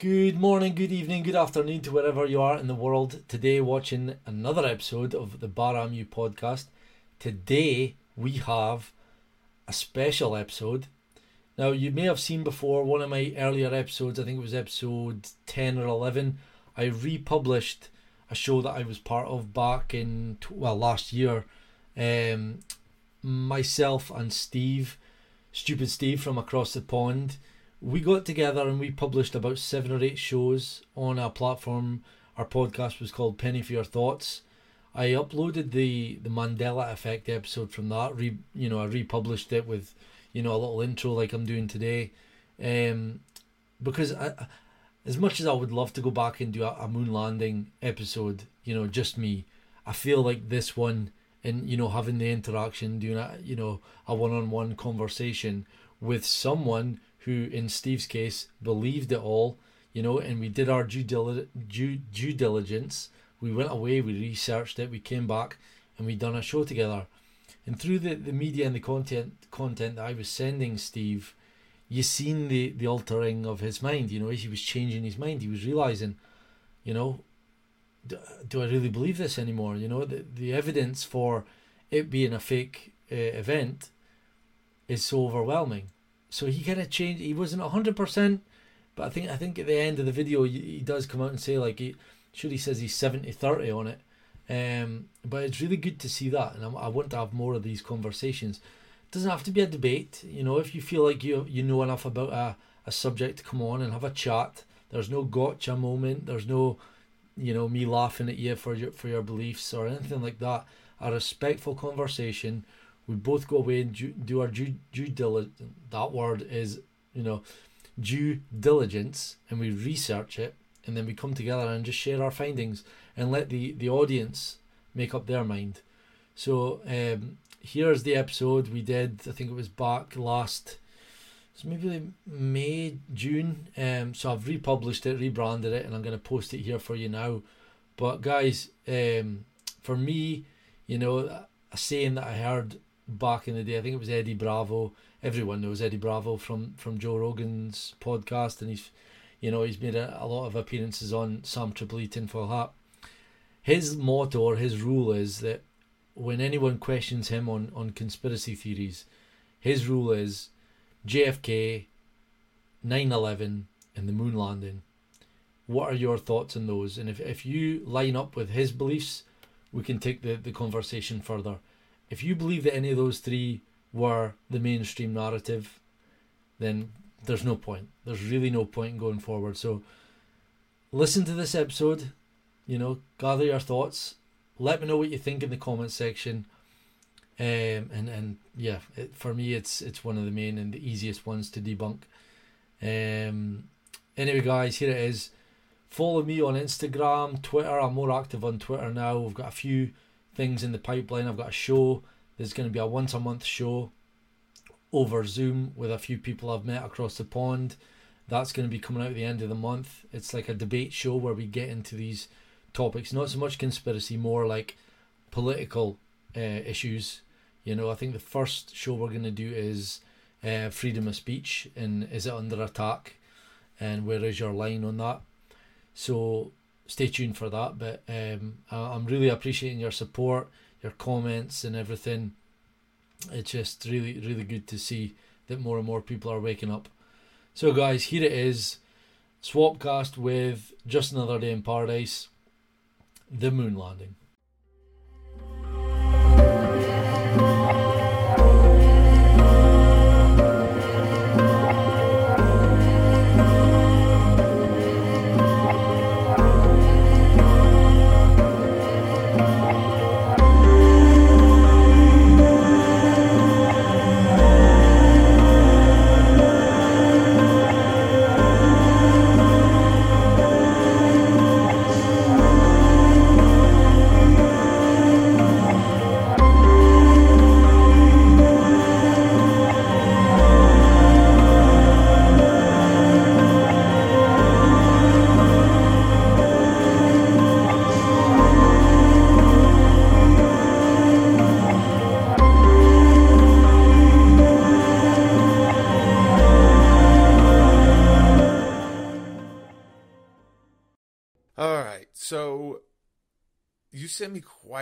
Good morning, good evening, good afternoon to wherever you are in the world. Today, watching another episode of the Baramu podcast. Today, we have a special episode. Now, you may have seen before one of my earlier episodes, I think it was episode 10 or 11. I republished a show that I was part of back in, well, last year. Um, myself and Steve, Stupid Steve from across the pond, we got together and we published about seven or eight shows on our platform. Our podcast was called Penny for Your Thoughts. I uploaded the the Mandela Effect episode from that. Re, you know, I republished it with, you know, a little intro like I'm doing today, um, because I, as much as I would love to go back and do a, a moon landing episode, you know, just me, I feel like this one and you know having the interaction, doing a you know a one on one conversation with someone who, in Steve's case, believed it all, you know, and we did our due, due, due diligence. We went away, we researched it, we came back, and we done a show together. And through the, the media and the content content that I was sending Steve, you seen the, the altering of his mind. You know, he was changing his mind. He was realizing, you know, do, do I really believe this anymore? You know, the, the evidence for it being a fake uh, event is so overwhelming so he kind of changed. He wasn't hundred percent, but I think I think at the end of the video he, he does come out and say like he sure he says he's 70-30 on it. Um, but it's really good to see that, and I, I want to have more of these conversations. It doesn't have to be a debate, you know. If you feel like you you know enough about a, a subject to come on and have a chat, there's no gotcha moment. There's no, you know, me laughing at you for your for your beliefs or anything like that. A respectful conversation we both go away and do, our due, due diligence. That word is, you know, due diligence, and we research it, and then we come together and just share our findings and let the, the audience make up their mind. So um, here's the episode we did. I think it was back last. It's maybe May, June. Um, so I've republished it, rebranded it, and I'm going to post it here for you now. But guys, um, for me, you know, a saying that I heard back in the day. I think it was Eddie Bravo. Everyone knows Eddie Bravo from from Joe Rogan's podcast, and he's, you know, he's made a, a lot of appearances on Sam Tripoli Tinfoil Hat. His motto or his rule is that when anyone questions him on on conspiracy theories, his rule is JFK, 9/11, and the moon landing. What are your thoughts on those? And if, if you line up with his beliefs, we can take the, the conversation further if you believe that any of those three were the mainstream narrative, then there's no point. There's really no point in going forward. So listen to this episode, you know, gather your thoughts. Let me know what you think in the comment section. Um, and and yeah, it, for me, it's it's one of the main and the easiest ones to debunk. Um, anyway, guys, here it is. Follow me on Instagram, Twitter. I'm more active on Twitter now. We've got a few things in the pipeline. I've got a show. There's going to be a once a month show over Zoom with a few people I've met across the pond. That's going to be coming out at the end of the month. It's like a debate show where we get into these topics, not so much conspiracy, more like political uh, issues. You know, I think the first show we're going to do is uh, freedom of speech and is it under attack, and where is your line on that? So stay tuned for that. But um, I, am really appreciating your support, your comments, and everything. It's just really, really good to see that more and more people are waking up. So, guys, here it is Swapcast with Just Another Day in Paradise, the moon landing.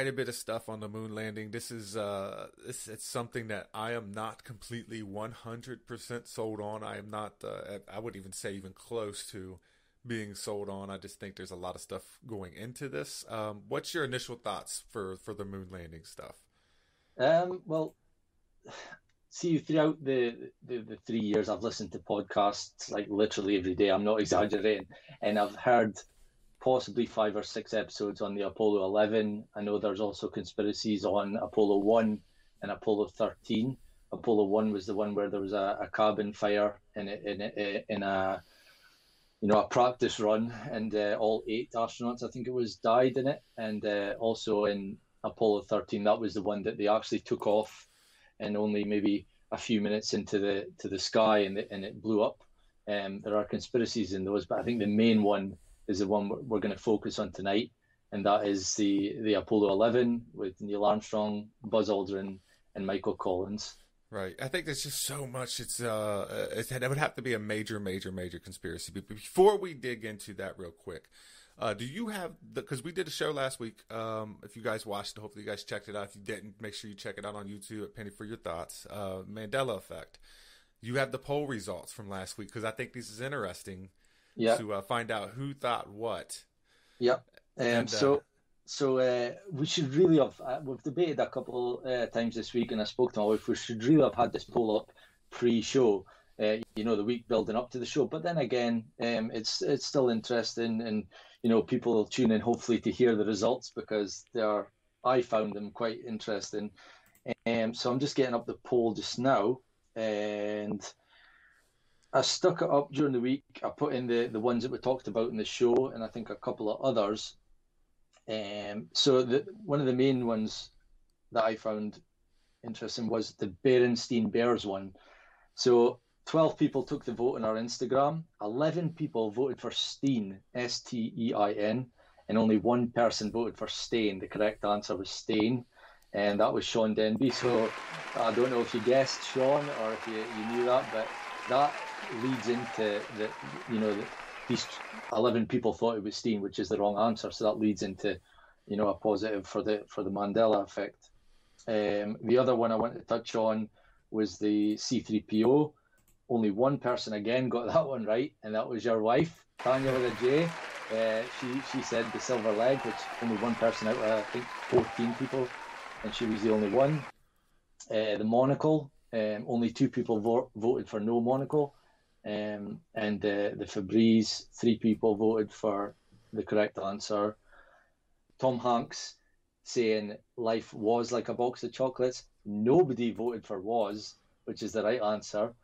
Quite a bit of stuff on the moon landing. This is uh, this it's something that I am not completely 100% sold on. I am not. Uh, I would even say even close to being sold on. I just think there's a lot of stuff going into this. Um, what's your initial thoughts for for the moon landing stuff? Um, well, see, throughout the, the the three years, I've listened to podcasts like literally every day. I'm not exaggerating, and I've heard possibly five or six episodes on the Apollo 11. I know there's also conspiracies on Apollo 1 and Apollo 13. Apollo 1 was the one where there was a, a cabin fire in a, in a, in a you know a practice run, and uh, all eight astronauts, I think it was, died in it. And uh, also in Apollo 13, that was the one that they actually took off, and only maybe a few minutes into the to the sky, and, the, and it blew up. Um, there are conspiracies in those, but I think the main one is the one we're, going to focus on tonight, and that is the the Apollo 11 with Neil Armstrong, Buzz Aldrin, and Michael Collins. Right. I think there's just so much. It's uh, it, it would have to be a major, major, major conspiracy. But before we dig into that, real quick, uh, do you have the? Because we did a show last week. Um, if you guys watched hopefully you guys checked it out. If you didn't, make sure you check it out on YouTube at Penny for your thoughts. Uh, Mandela effect. You have the poll results from last week because I think this is interesting yeah. to uh, find out who thought what. Yep. Um, and, so uh, so uh, we should really have uh, we've debated a couple uh, times this week, and I spoke to my wife. We should really have had this poll up pre-show. Uh, you know, the week building up to the show. But then again, um, it's it's still interesting, and you know, people will tune in hopefully to hear the results because they are. I found them quite interesting. Um, so I'm just getting up the poll just now, and I stuck it up during the week. I put in the, the ones that we talked about in the show, and I think a couple of others. Um, so the, one of the main ones that I found interesting was the Berenstein Bears one. So 12 people took the vote on our Instagram. 11 people voted for Steen, S T E I N, and only one person voted for Stain. The correct answer was Stain, and that was Sean Denby. So I don't know if you guessed Sean or if you, you knew that, but that leads into the you know the, these 11 people thought it was Steen, which is the wrong answer. So that leads into you know a positive for the for the Mandela effect. Um, the other one I want to touch on was the C3PO. Only one person again got that one right, and that was your wife, Tanya with a J. Uh, she she said the silver leg, which only one person out of I think 14 people, and she was the only one. Uh, the monocle, um, only two people vo- voted for no monocle, um, and uh, the Febreze, three people voted for the correct answer. Tom Hanks saying life was like a box of chocolates. Nobody voted for was, which is the right answer.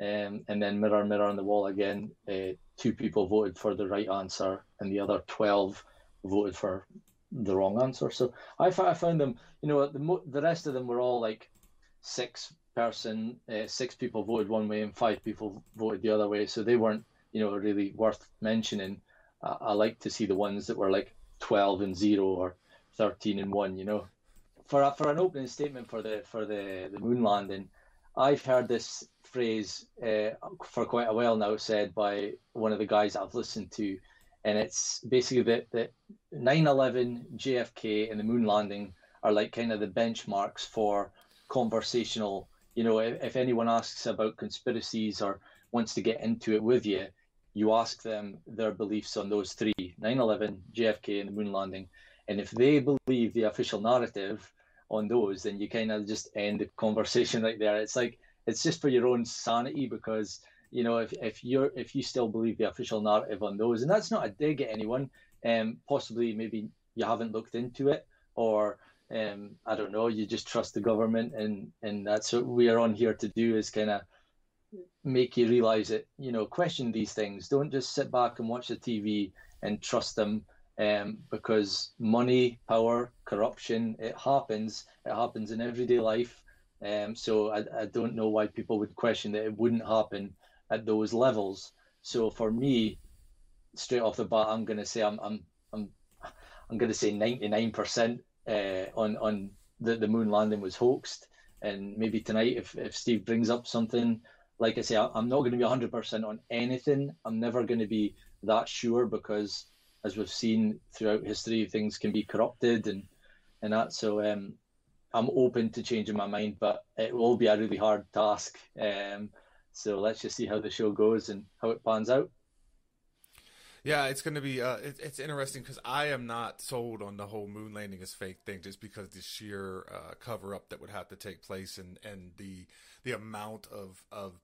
Um, and then mirror, mirror on the wall again. Uh, two people voted for the right answer, and the other twelve voted for the wrong answer. So I, found them, you know, the the rest of them were all like six person, uh, six people voted one way and five people voted the other way. So they weren't, you know, really worth mentioning. Uh, I like to see the ones that were like 12 and zero or 13 and one, you know. For a, for an opening statement for the for the, the moon landing, I've heard this phrase uh, for quite a while now said by one of the guys I've listened to, and it's basically that that 9/11, JFK, and the moon landing are like kind of the benchmarks for conversational you know, if, if anyone asks about conspiracies or wants to get into it with you, you ask them their beliefs on those three 9 11, JFK, and the moon landing. And if they believe the official narrative on those, then you kind of just end the conversation right there. It's like, it's just for your own sanity because, you know, if, if you're if you still believe the official narrative on those, and that's not a dig at anyone, um, possibly maybe you haven't looked into it or um, I don't know, you just trust the government, and and that's what we are on here to do is kind of make you realize it. you know question these things. Don't just sit back and watch the TV and trust them, um, because money, power, corruption, it happens. It happens in everyday life. Um, so I, I don't know why people would question that it wouldn't happen at those levels. So for me, straight off the bat, I'm going to say I'm I'm I'm I'm going to say 99% uh, on on the the moon landing was hoaxed. And maybe tonight, if if Steve brings up something, like I say, I'm not going to be 100% on anything. I'm never going to be that sure because as we've seen throughout history, things can be corrupted and and that. So um, I'm open to changing my mind, but it will be a really hard task. Um, so let's just see how the show goes and how it pans out. Yeah, it's going to be. Uh, it, it's interesting because I am not sold on the whole moon landing is fake thing, just because the sheer uh, cover up that would have to take place and and the the amount of of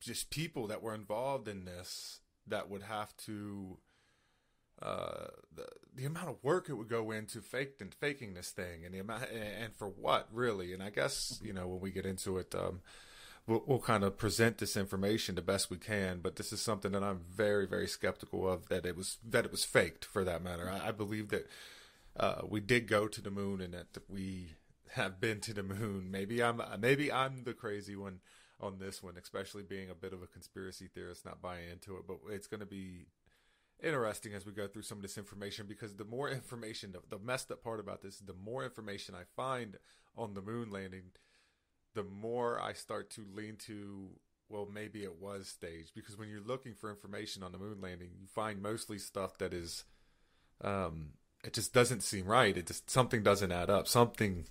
just people that were involved in this that would have to uh, the the amount of work it would go into faked and faking this thing and the amount and for what really and I guess you know when we get into it um, we'll, we'll kind of present this information the best we can. But this is something that I'm very, very skeptical of that it was that it was faked. For that matter, I, I believe that uh, we did go to the moon and that we have been to the moon. Maybe I'm maybe I'm the crazy one on this one, especially being a bit of a conspiracy theorist, not buying into it. But it's going to be interesting as we go through some of this information because the more information, the, the messed up part about this, the more information I find on the moon landing, the more I start to lean to, well, maybe it was staged. Because when you're looking for information on the moon landing, you find mostly stuff that is, um, it just doesn't seem right. It just something doesn't add up. Something,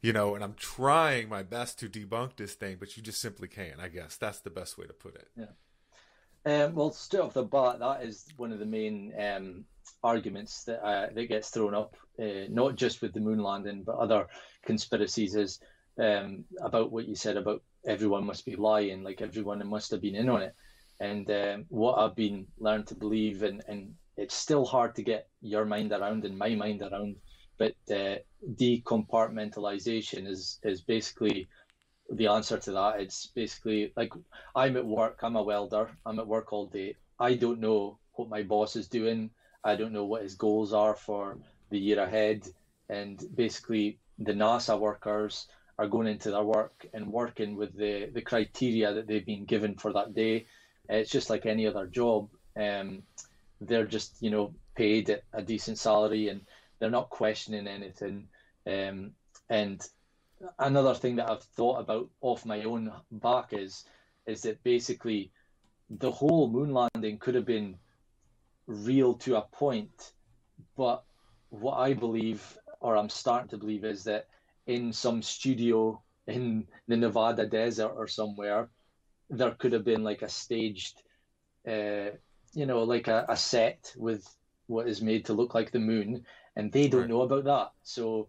you know. And I'm trying my best to debunk this thing, but you just simply can't. I guess that's the best way to put it. Yeah. Um, well, straight off the bat, that is one of the main um, arguments that uh, that gets thrown up, uh, not just with the moon landing, but other conspiracies. Is um, about what you said about everyone must be lying, like everyone must have been in on it. And um, what I've been learned to believe, and, and it's still hard to get your mind around and my mind around, but uh, decompartmentalization is is basically the answer to that. It's basically like I'm at work, I'm a welder, I'm at work all day. I don't know what my boss is doing. I don't know what his goals are for the year ahead. And basically, the NASA workers are going into their work and working with the, the criteria that they've been given for that day. It's just like any other job. Um, they're just, you know, paid a decent salary and they're not questioning anything. Um, and another thing that I've thought about off my own back is is that basically the whole moon landing could have been real to a point, but what I believe, or I'm starting to believe, is that in some studio in the Nevada desert or somewhere, there could have been like a staged, uh, you know, like a, a, set with what is made to look like the moon, and they don't right. know about that. So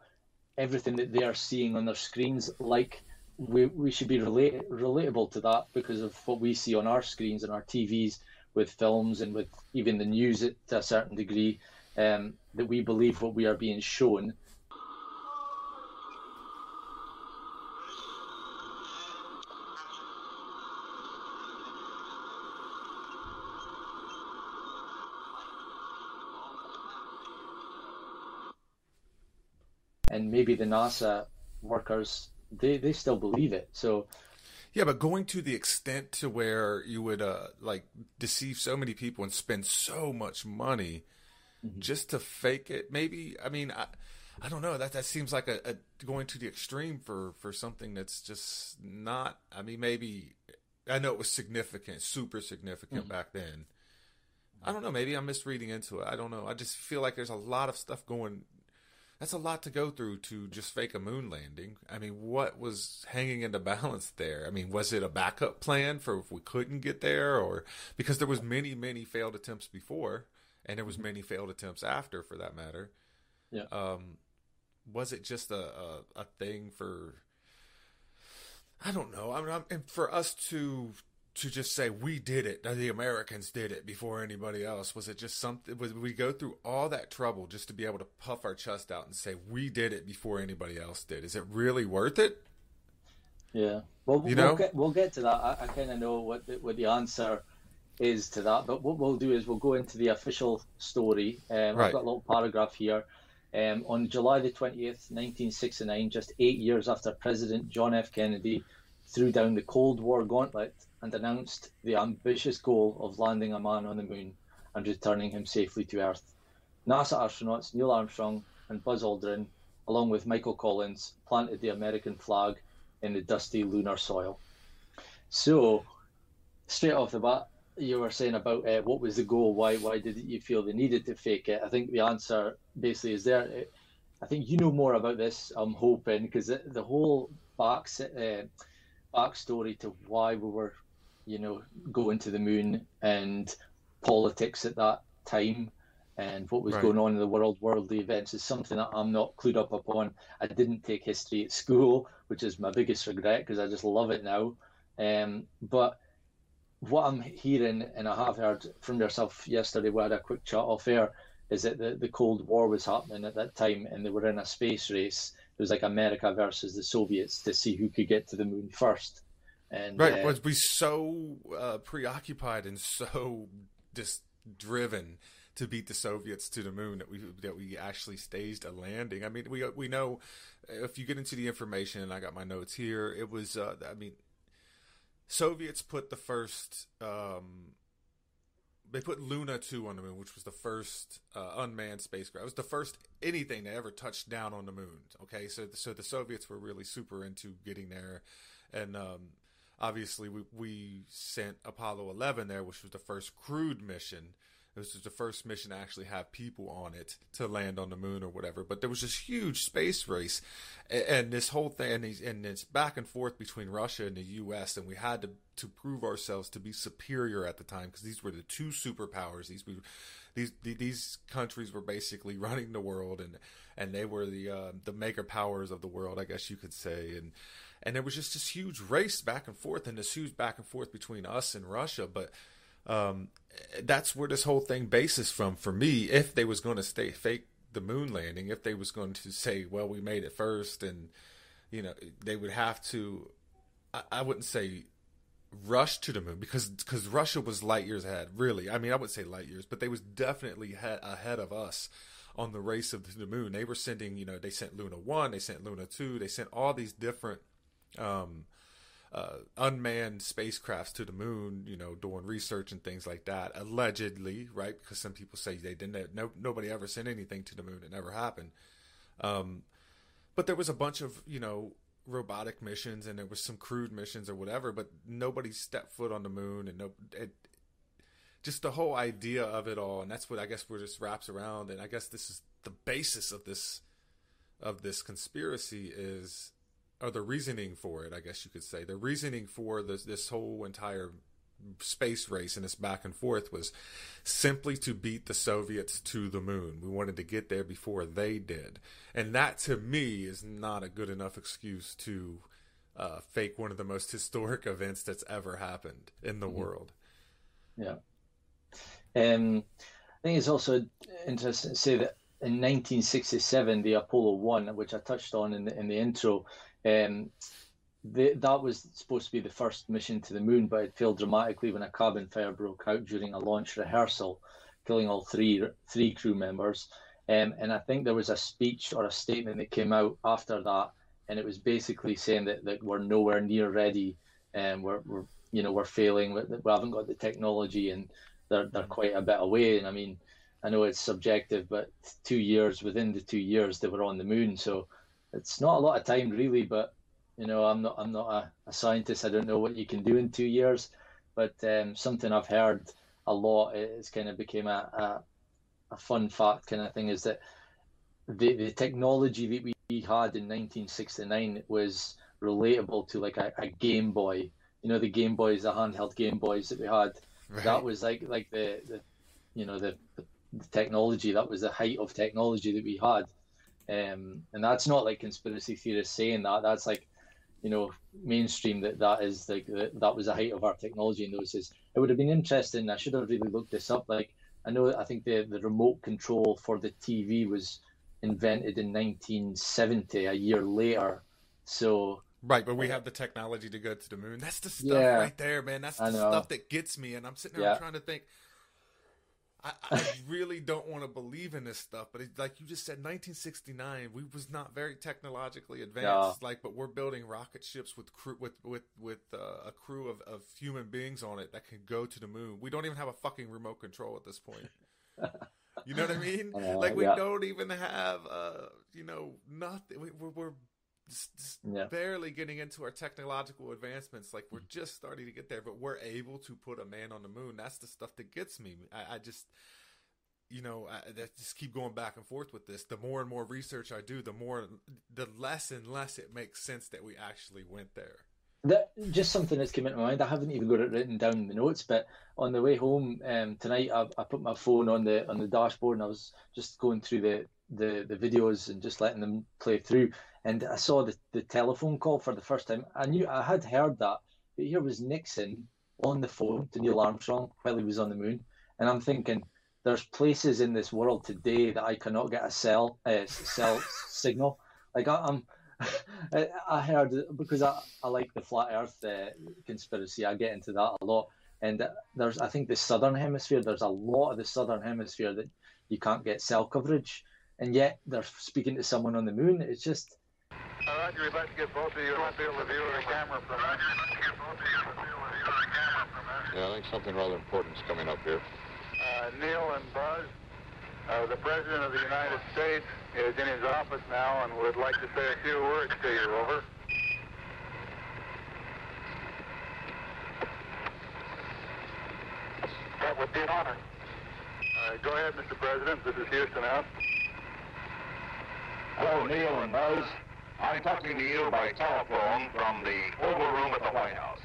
everything that they are seeing on their screens, like we, we should be relate, relatable to that because of what we see on our screens and our TVs with films and with even the news to a certain degree, um, that we believe what we are being shown and maybe the NASA workers they they still believe it. So yeah, but going to the extent to where you would uh like deceive so many people and spend so much money mm-hmm. just to fake it, maybe I mean I I don't know that that seems like a, a going to the extreme for for something that's just not I mean maybe I know it was significant, super significant mm-hmm. back then. I don't know. Maybe I'm misreading into it. I don't know. I just feel like there's a lot of stuff going that's a lot to go through to just fake a moon landing. I mean, what was hanging in the balance there? I mean, was it a backup plan for if we couldn't get there, or because there was many, many failed attempts before, and there was many failed attempts after, for that matter. Yeah. Um, was it just a, a, a thing for? I don't know. I mean, I'm, and for us to to just say we did it, the Americans did it before anybody else? Was it just something? Was we go through all that trouble just to be able to puff our chest out and say we did it before anybody else did? Is it really worth it? Yeah, well, you we'll get we'll get to that. I, I kind of know what the, what the answer is to that, but what we'll do is we'll go into the official story. Um, right. I've got a little paragraph here. Um, on July the 20th, 1969, just eight years after President John F. Kennedy threw down the Cold War gauntlet and announced the ambitious goal of landing a man on the moon and returning him safely to Earth. NASA astronauts Neil Armstrong and Buzz Aldrin, along with Michael Collins, planted the American flag in the dusty lunar soil. So, straight off the bat, you were saying about uh, what was the goal? Why why did you feel they needed to fake it? I think the answer basically is there. I think you know more about this. I'm hoping because the, the, whole back uh, backstory to why we were, you know, going to the moon and politics at that time and what was right. going on in the world, worldly events is something that I'm not clued up upon. I didn't take history at school, which is my biggest regret because I just love it now. Um, but what I'm hearing, and I have heard from yourself yesterday, we had a quick chat off air, is that the, the Cold War was happening at that time and they were in a space race. It was like America versus the Soviets to see who could get to the moon first. And right, uh, was we so uh, preoccupied and so just driven to beat the Soviets to the moon that we that we actually staged a landing. I mean, we we know if you get into the information, and I got my notes here, it was uh, I mean Soviets put the first. Um, they put Luna 2 on the moon, which was the first uh, unmanned spacecraft. It was the first anything that ever touched down on the moon. Okay, so so the Soviets were really super into getting there, and um, obviously we we sent Apollo 11 there, which was the first crewed mission this was the first mission to actually have people on it to land on the moon or whatever. But there was this huge space race, and, and this whole thing, and, these, and it's back and forth between Russia and the U.S. And we had to to prove ourselves to be superior at the time because these were the two superpowers. These these these countries were basically running the world, and and they were the uh, the mega powers of the world, I guess you could say, and and there was just this huge race back and forth, and this huge back and forth between us and Russia, but um, that's where this whole thing bases from for me. If they was going to stay fake the moon landing, if they was going to say, well, we made it first, and you know, they would have to. I, I wouldn't say rush to the moon because because Russia was light years ahead. Really, I mean, I wouldn't say light years, but they was definitely ahead of us on the race of the moon. They were sending, you know, they sent Luna one, they sent Luna two, they sent all these different um, uh, unmanned spacecrafts to the moon, you know, doing research and things like that, allegedly, right? Because some people say they didn't. No, nobody ever sent anything to the moon. It never happened. Um, but there was a bunch of, you know, robotic missions and there was some crewed missions or whatever, but nobody stepped foot on the moon and no, it, just the whole idea of it all, and that's what I guess where this wraps around. And I guess this is the basis of this of this conspiracy is or the reasoning for it, I guess you could say, the reasoning for this this whole entire space race and this back and forth was simply to beat the Soviets to the moon. We wanted to get there before they did, and that to me is not a good enough excuse to uh, fake one of the most historic events that's ever happened in the mm-hmm. world. Yeah. Um, I think it's also interesting to say that in 1967, the Apollo 1, which I touched on in the, in the intro, um, the, that was supposed to be the first mission to the moon, but it failed dramatically when a cabin fire broke out during a launch rehearsal, killing all three three crew members. Um, and I think there was a speech or a statement that came out after that, and it was basically saying that, that we're nowhere near ready, and we're, we're you know we're failing, we haven't got the technology, and they're they're quite a bit away. And I mean, I know it's subjective, but two years within the two years they were on the moon, so it's not a lot of time really, but you know, I'm not I'm not a, a scientist. I don't know what you can do in two years, but um, something I've heard a lot. It's kind of became a, a, a fun fact kind of thing is that the the technology that we had in 1969 was relatable to like a, a Game Boy. You know, the Game Boys, the handheld Game Boys that we had. Right. That was like like the, the you know the, the technology. That was the height of technology that we had um, and that's not like conspiracy theorists saying that. That's like, you know, mainstream that that is like that, that was the height of our technology in those days. It would have been interesting. I should have really looked this up. Like, I know I think the the remote control for the TV was invented in 1970, a year later. So Right, but we have the technology to go to the moon. That's the stuff yeah, right there, man. That's the stuff that gets me. And I'm sitting there yeah. trying to think, I, I really don't want to believe in this stuff, but it, like you just said, 1969, we was not very technologically advanced. Like, but we're building rocket ships with crew with with with uh, a crew of, of human beings on it that can go to the moon. We don't even have a fucking remote control at this point. you know what I mean? Uh, like, we yeah. don't even have, uh, you know, nothing. We, we're, we're yeah. barely getting into our technological advancements. Like we're just starting to get there, but we're able to put a man on the moon. That's the stuff that gets me. I, I just, you know, I, I just keep going back and forth with this. The more and more research I do, the more, the less and less it makes sense that we actually went there. That just something that's come into my mind. I haven't even got it written down in the notes, but on the way home um, tonight, I, I put my phone on the on the dashboard and I was just going through the the, the videos and just letting them play through. And I saw the, the telephone call for the first time. I knew I had heard that, but here was Nixon on the phone to Neil Armstrong while he was on the moon. And I'm thinking, there's places in this world today that I cannot get a cell uh, cell signal. Like I, am I heard because I, I like the flat Earth uh, conspiracy. I get into that a lot, and there's I think the southern hemisphere. There's a lot of the southern hemisphere that you can't get cell coverage, and yet they're speaking to someone on the moon. It's just. Roger, we'd like to get both of you on field of view of the camera for a minute. Yeah, I think something rather important is coming up here. Uh, Neil and Buzz, uh, the President of the United States is in his office now and would like to say a few words to you. Over. That would be an honor. Uh, go ahead, Mr. President. This is Houston out. Hello, Neil and Buzz. I'm talking to you by telephone from the Oval Room at the White House.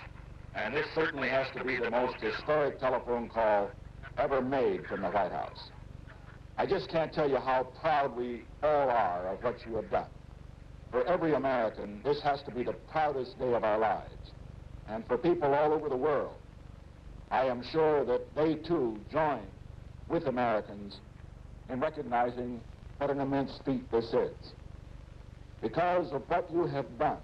And this certainly has to be the most historic telephone call ever made from the White House. I just can't tell you how proud we all are of what you have done. For every American, this has to be the proudest day of our lives. And for people all over the world, I am sure that they too join with Americans in recognizing what an immense feat this is. Because of what you have done,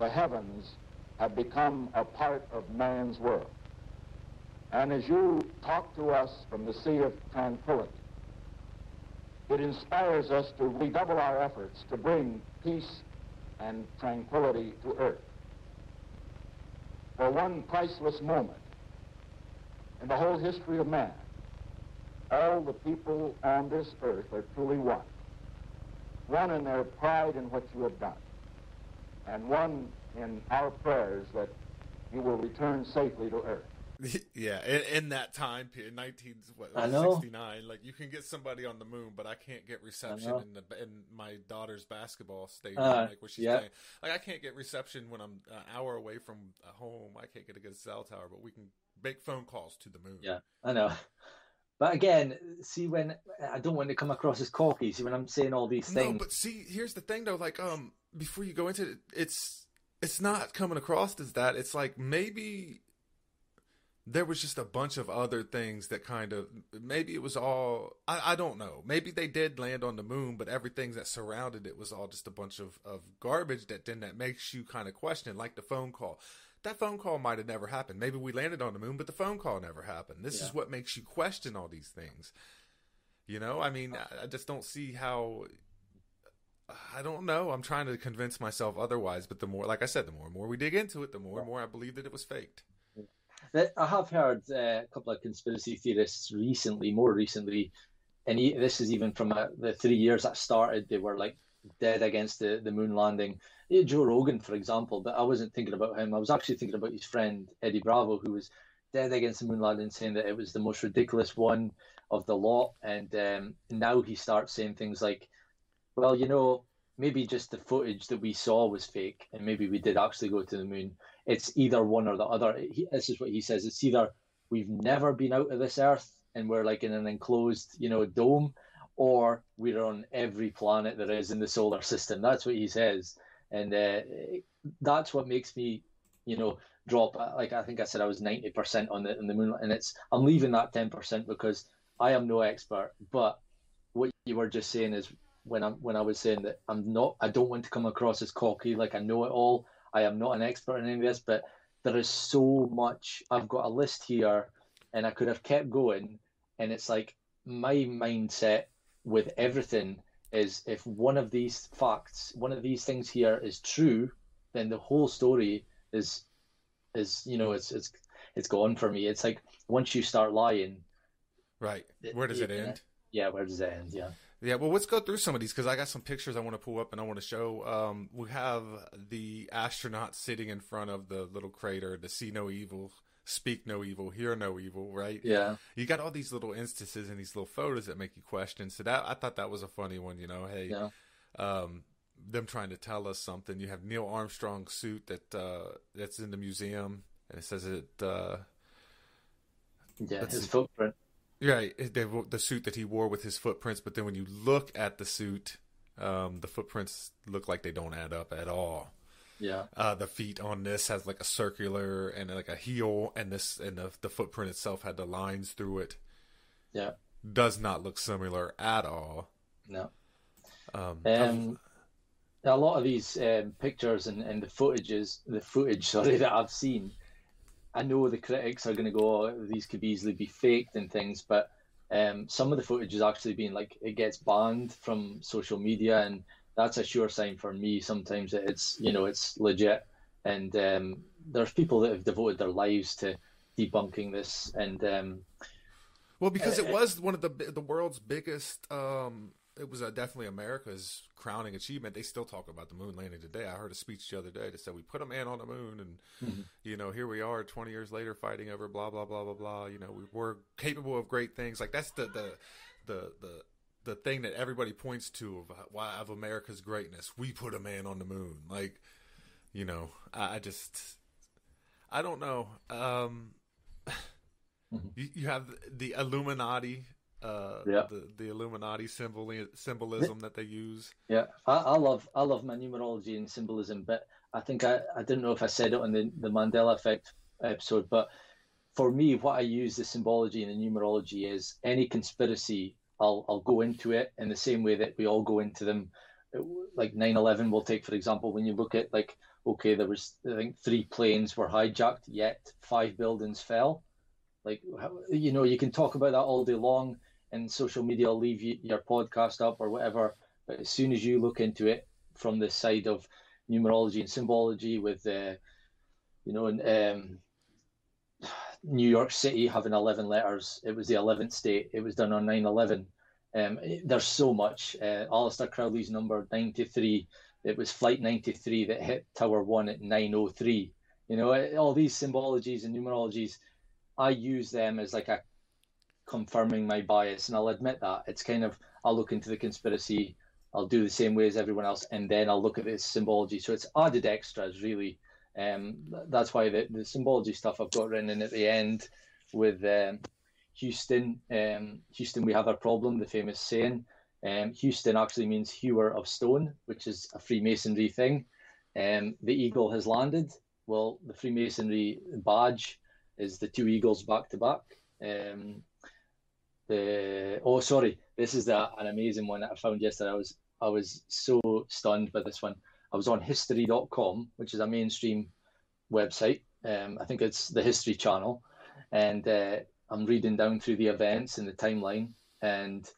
the heavens have become a part of man's world. And as you talk to us from the sea of tranquility, it inspires us to redouble our efforts to bring peace and tranquility to earth. For one priceless moment in the whole history of man, all the people on this earth are truly one. One in their pride in what you have done, and one in our prayers that you will return safely to earth. Yeah, in, in, that time period, nineteen what, sixty nine, like you can get somebody on the moon, but I can't get reception in the in my daughter's basketball stadium, uh, like where she's yeah. playing. Like I can't get reception when I'm an hour away from home. I can't get a good cell tower, but we can make phone calls to the moon. Yeah, I know. But again, see when I don't want to come across as cocky. See when I'm saying all these things. No, but see, here's the thing though. Like, um, before you go into it, it's it's not coming across as that. It's like maybe there was just a bunch of other things that kind of maybe it was all I, I don't know maybe they did land on the moon but everything that surrounded it was all just a bunch of, of garbage that then that makes you kind of question like the phone call that phone call might have never happened maybe we landed on the moon but the phone call never happened this yeah. is what makes you question all these things you know i mean I, just don't see how I don't know. I'm trying to convince myself otherwise, but the more, like I said, the more and more we dig into it, the more and more I believe that it was faked. I have heard uh, a couple of conspiracy theorists recently, more recently, and this is even from uh, the three years that started. They were like dead against the, the moon landing. Joe Rogan, for example, but I wasn't thinking about him. I was actually thinking about his friend Eddie Bravo, who was dead against the moon landing, saying that it was the most ridiculous one of the lot. And um, now he starts saying things like, "Well, you know, maybe just the footage that we saw was fake, and maybe we did actually go to the moon." it's either one or the other. He, this is what he says. It's either we've never been out of this Earth and we're like in an enclosed, you know, dome, or we're on every planet there is in the solar system. That's what he says, and uh, that's what makes me, you know, drop. Like I think I said, I was ninety percent on the on the moon, and it's I'm leaving that ten percent because I am no expert. But what you were just saying is when I'm when I was saying that I'm not, I don't want to come across as cocky, like I know it all. I am not an expert in any of this, but there is so much. I've got a list here, and I could have kept going. And it's like my mindset with everything is if one of these facts, one of these things here is true, then the whole story is is you know it's it's it's gone for me. It's like once you start lying, right? Where does it, it end? Yeah, where does it end? Yeah. Yeah, well, let's go through some of these because I got some pictures I want to pull up and I want to show. Um, we have the astronaut sitting in front of the little crater to see no evil, speak no evil, hear no evil, right? Yeah. You got all these little instances and these little photos that make you question. So that I thought that was a funny one. You know, hey, Yeah. um, them trying to tell us something. You have Neil Armstrong's suit that uh, that's in the museum, and it says it. Uh, Yeah. His footprint. Right, they, the suit that he wore with his footprints, but then when you look at the suit, um, the footprints look like they don't add up at all. Yeah. Uh, the feet on this has like a circular and like a heel, and this and the, the footprint itself had the lines through it. Yeah. Does not look similar at all. No. Um, Um, a lot of these um, pictures and, and the footages, the footage, sorry, that I've seen, I know the critics are going to go, oh, these could easily be faked and things, but um, some of the footage has actually being like it gets banned from social media, and that's a sure sign for me. Sometimes that it's you know it's legit, and um, there's people that have devoted their lives to debunking this, and um, Well, because it was one of the the world's biggest. Um, it was uh, definitely America's crowning achievement. They still talk about the moon landing today. I heard a speech the other day that said we put a man on the moon, and you know here we are, twenty years later, fighting over blah blah blah blah blah. You know we were capable of great things. Like that's the the the the. The thing that everybody points to of why of America's greatness, we put a man on the moon. Like, you know, I, I just, I don't know. Um, you, you have the Illuminati, uh, Yeah. the the Illuminati symbol symbolism that they use. Yeah, I, I love I love my numerology and symbolism, but I think I, I didn't know if I said it on the, the Mandela Effect episode, but for me, what I use the symbology and the numerology is any conspiracy, I'll I'll go into it in the same way that we all go into them. Like 9/11, we'll take for example, when you look at like okay, there was I think three planes were hijacked, yet five buildings fell. Like you know, you can talk about that all day long, and social media will leave you, your podcast up or whatever. But as soon as you look into it from the side of numerology and symbology, with uh, you know, and, um, New York City having 11 letters, it was the 11th state. It was done on 9 11. Um, there's so much. Uh, Aleister Crowley's number 93, it was Flight 93 that hit Tower 1 at 903. You know, all these symbologies and numerologies, I use them as like a confirming my bias. And I'll admit that. It's kind of, I'll look into the conspiracy, I'll do the same way as everyone else, and then I'll look at the symbology. So it's added extras, really. Um, that's why the, the symbology stuff I've got written in at the end with um, Houston. Um, Houston, we have a problem, the famous saying. Um, Houston actually means hewer of stone, which is a Freemasonry thing. Um, the eagle has landed. Well, the Freemasonry badge is the two eagles back to back. Um, the oh, sorry, this is the, an amazing one that I found yesterday. I was I was so stunned by this one. I was on history.com, which is a mainstream website. Um, I think it's the History Channel, and uh, I'm reading down through the events in the timeline, and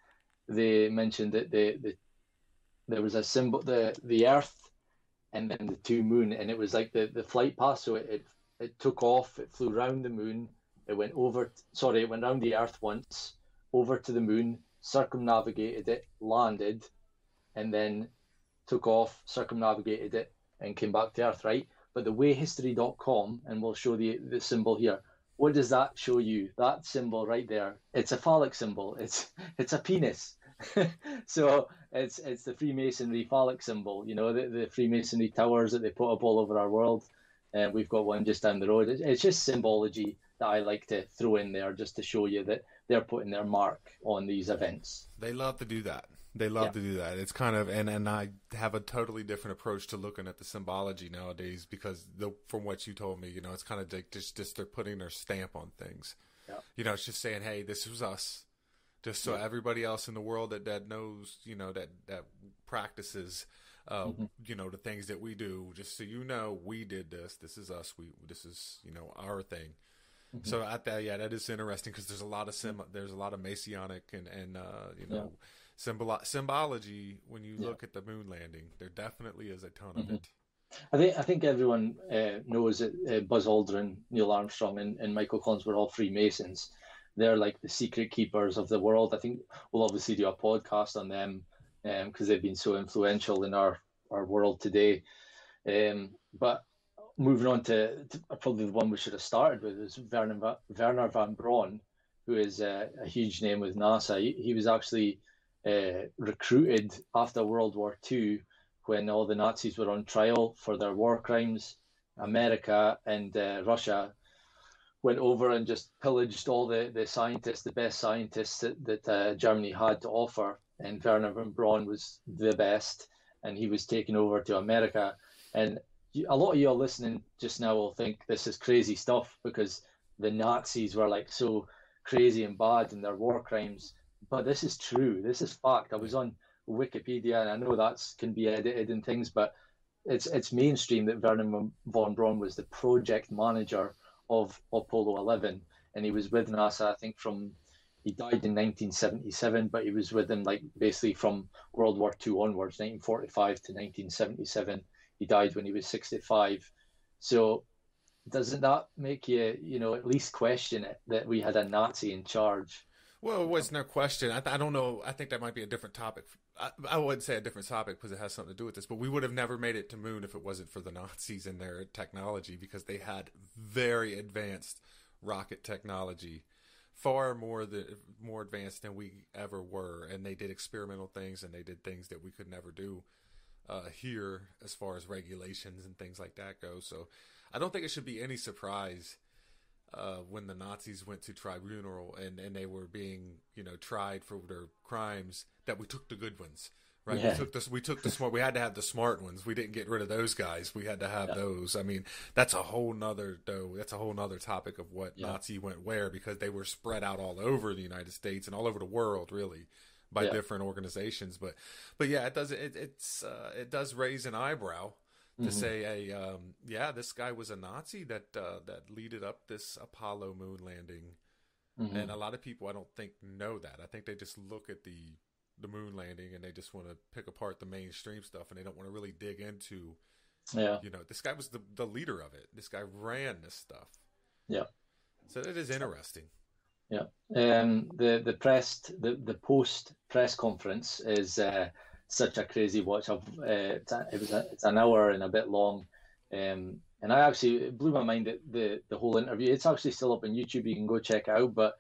they mentioned that the, the there was a symbol the the Earth, and then the two moon, and it was like the, the flight path. So it, it it took off, it flew round the moon, it went over. Sorry, it went round the Earth once, over to the moon, circumnavigated it, landed, and then took off, circumnavigated it, and came back to Earth, right? But the way history.com, and we'll show the, the symbol here, what does that show you? That symbol right there, it's a phallic symbol. It's it's a penis. so it's it's the Freemasonry phallic symbol, you know, the, the Freemasonry towers that they put up all over our world. Uh, we've got one just down the road. It's, it's just symbology that I like to throw in there just to show you that they're putting their mark on these events. They love to do that. They love Yeah. to do that. It's kind of and and I have a totally different approach to looking at the symbology nowadays because the from what you told me, you know, it's kind of like just just they're putting their stamp on things. Yeah. You know, it's just saying, hey, this was us, just so Yeah. everybody else in the world that that knows, you know, that that practices. Uh, Mm-hmm. you know the things that we do just so you know we did this this is us we this is you know our thing Mm-hmm. so I thought, yeah, that is interesting because there's a lot of sim, there's a lot of Masonic and and uh, you know symbol symbology when you Yeah. look at the moon landing. There definitely is a ton Mhm. of it. I think I think everyone uh, knows that uh, Buzz Aldrin, Neil Armstrong, and, and Michael Collins were all Freemasons. they're like the secret keepers of the world. I think we'll obviously do a podcast on them because um, they've been so influential in our our world today. Um, but moving on to, to, probably the one we should have started with is Wernher, Wernher von Braun, who is a, a huge name with NASA. He, he was actually uh, recruited after World War II when all the Nazis were on trial for their war crimes. America and uh, Russia went over and just pillaged all the, the scientists, the best scientists that, that uh, Germany had to offer. And Wernher von Braun was the best, and he was taken over to America. And a lot of you are listening just now will think this is crazy stuff because the Nazis were like so crazy and bad in their war crimes. But this is true. This is fact. I was on Wikipedia, and I know that can be edited and things, but it's it's mainstream that Wernher von Braun was the project manager of Apollo 11, and he was with NASA. I think from he died in 1977, but he was with them like basically from World War II onwards, 1945 to 1977. He died when he was 65. So doesn't that make you, you know, at least question it that we had a Nazi in charge? Well, it was no question. I, I don't know. I think that might be a different topic. I, I wouldn't say a different topic because it has something to do with this, but we would have never made it to moon if it wasn't for the Nazis and their technology because they had very advanced rocket technology, far more than more advanced than we ever were, and they did experimental things and they did things that we could never do uh, here as far as regulations and things like that go. So I don't think it should be any surprise uh, when the Nazis went to tribunal and, and they were being you know tried for their crimes that we took the good ones right yeah. we took this we took the smart we had to have the smart ones we didn't get rid of those guys we had to have yeah. those I mean that's a whole nother though that's a whole nother topic of what yeah. Nazi went where because they were spread out all over the United States and all over the world really by different organizations but but yeah it does it, it's uh, it does raise an eyebrow to mm-hmm. say, a um, yeah, this guy was a Nazi that uh, that leaded up this Apollo moon landing, mm-hmm. and a lot of people I don't think know that. I think they just look at the the moon landing and they just want to pick apart the mainstream stuff, and they don't want to really dig into, yeah, you know, this guy was the the leader of it. This guy ran this stuff. Yeah, so it is interesting. Yeah, um, the the press the the post press conference is. Uh, such a crazy watch. Uh, it's, it was a, it's an hour and a bit long, um, and I actually it blew my mind that the the whole interview. It's actually still up on YouTube. You can go check it out. But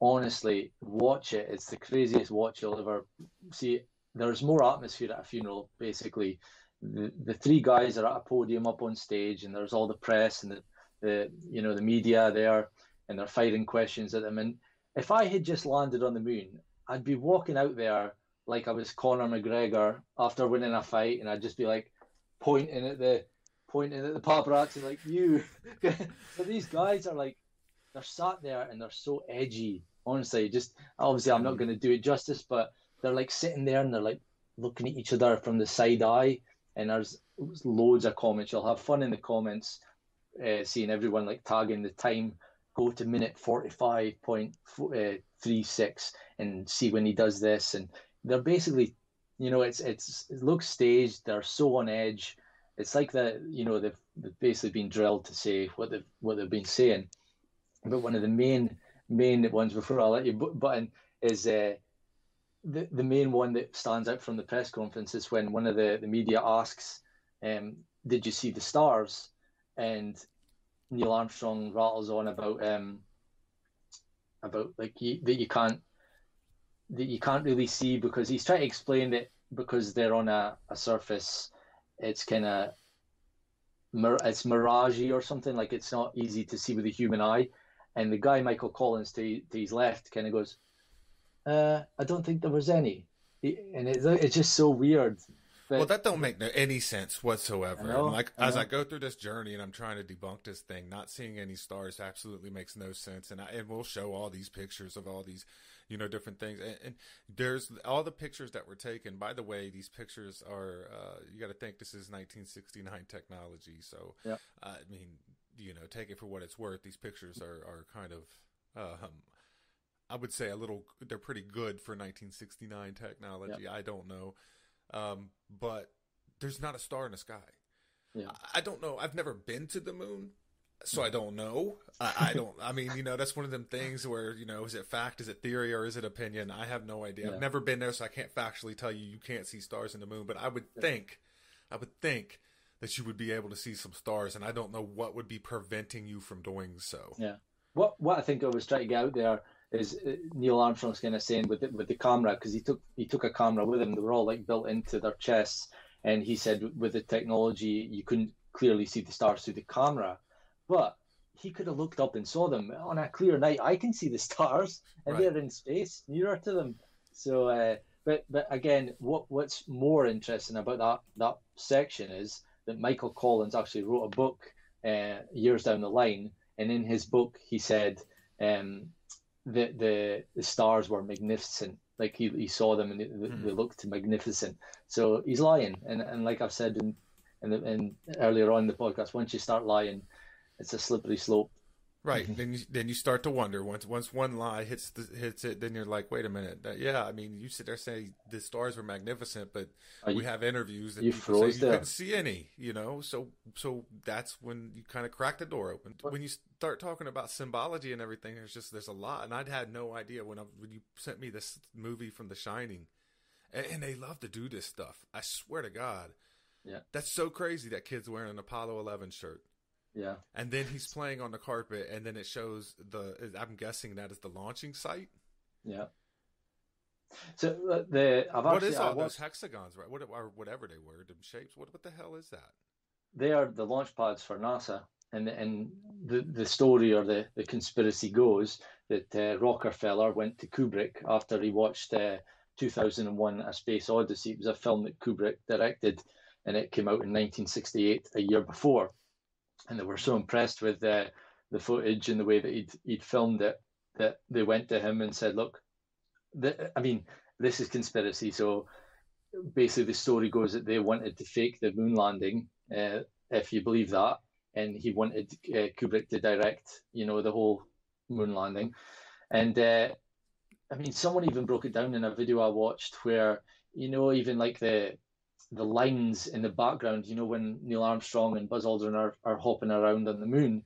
honestly, watch it. It's the craziest watch you'll ever see. There's more atmosphere at a funeral. Basically, the the three guys are at a podium up on stage, and there's all the press and the the you know the media there, and they're firing questions at them. And if I had just landed on the moon, I'd be walking out there like I was Conor McGregor after winning a fight, and I'd just be like pointing at the pointing at the paparazzi like you. so these guys are like they're sat there and they're so edgy. Honestly, just obviously I'm not going to do it justice, but they're like sitting there and they're like looking at each other from the side eye, and there's loads of comments. You'll have fun in the comments, uh, seeing everyone like tagging the time. Go to minute forty five point uh, three six and see when he does this, and they're basically, you know, it's it's it looks staged. They're so on edge. It's like that, you know, they've, they've basically been drilled to say what they've what they've been saying. But one of the main main ones before I let you button is uh, the the main one that stands out from the press conference is when one of the the media asks, um, "Did you see the stars?" and Neil Armstrong rattles on about um, about like you, that you can't that you can't really see because he's trying to explain that because they're on a, a surface, it's kind of it's miragey or something like it's not easy to see with the human eye. And the guy Michael Collins to, to his left kind of goes, uh, "I don't think there was any," and it's it's just so weird. But, well, that don't make no, any sense whatsoever. Know, like I as I go through this journey and I'm trying to debunk this thing, not seeing any stars absolutely makes no sense. And I, and we'll show all these pictures of all these you know, different things. And, and, there's all the pictures that were taken. By the way, these pictures are, uh, you got to think this is 1969 technology. So, yeah. uh, I mean, you know, take it for what it's worth. These pictures are, are kind of, um, I would say a little, they're pretty good for 1969 technology. Yeah. I don't know. Um, but there's not a star in the sky. Yeah. I, I don't know. I've never been to the moon. So I don't know. I, I, don't. I mean, you know, that's one of them things where you know, is it fact, is it theory, or is it opinion? I have no idea. Yeah. I've never been there, so I can't factually tell you you can't see stars in the moon. But I would think, I would think that you would be able to see some stars, and I don't know what would be preventing you from doing so. Yeah. What What I think I was trying to get out there is uh, Neil Armstrong's kind of saying with the, with the camera because he took he took a camera with him. They were all like built into their chests, and he said with the technology you couldn't clearly see the stars through the camera, but he could have looked up and saw them on a clear night. I can see the stars, and right. they're in space nearer to them. So, uh, but but again, what what's more interesting about that that section is that Michael Collins actually wrote a book uh, years down the line, and in his book he said um, that the the stars were magnificent. Like he, he saw them and they, mm. they looked magnificent. So he's lying, and and like I've said in in, the, in earlier on in the podcast, once you start lying, it's a slippery slope. Right. Mm-hmm. then you, then you start to wonder once once one lie hits the, hits it, then you're like, wait a minute. yeah, I mean, you sit there saying the stars were magnificent, but we you, have interviews that you people say you couldn't see any. You know, so so that's when you kind of crack the door open. When you start talking about symbology and everything, there's just there's a lot, and I'd had no idea when I, when you sent me this movie from The Shining, and, and they love to do this stuff. I swear to God. Yeah. That's so crazy that kid's wearing an Apollo 11 shirt. Yeah. And then he's playing on the carpet, and then it shows the. I'm guessing that is the launching site. Yeah. So uh, the I've what actually, is all those hexagons, right? What or whatever they were, them shapes. What what the hell is that? They are the launch pads for NASA, and and the the story or the the conspiracy goes that uh, Rockefeller went to Kubrick after he watched uh, 2001: A Space Odyssey. It was a film that Kubrick directed, and it came out in 1968, a year before and they were so impressed with the the footage and the way that he'd he'd filmed it that they went to him and said, "Look, the, I mean, this is conspiracy." So basically, the story goes that they wanted to fake the moon landing, uh, if you believe that, and he wanted uh, Kubrick to direct, you know, the whole moon landing, and uh, I mean, someone even broke it down in a video I watched where you know even like the the lines in the background, you know, when Neil Armstrong and Buzz Aldrin are, are hopping around on the moon,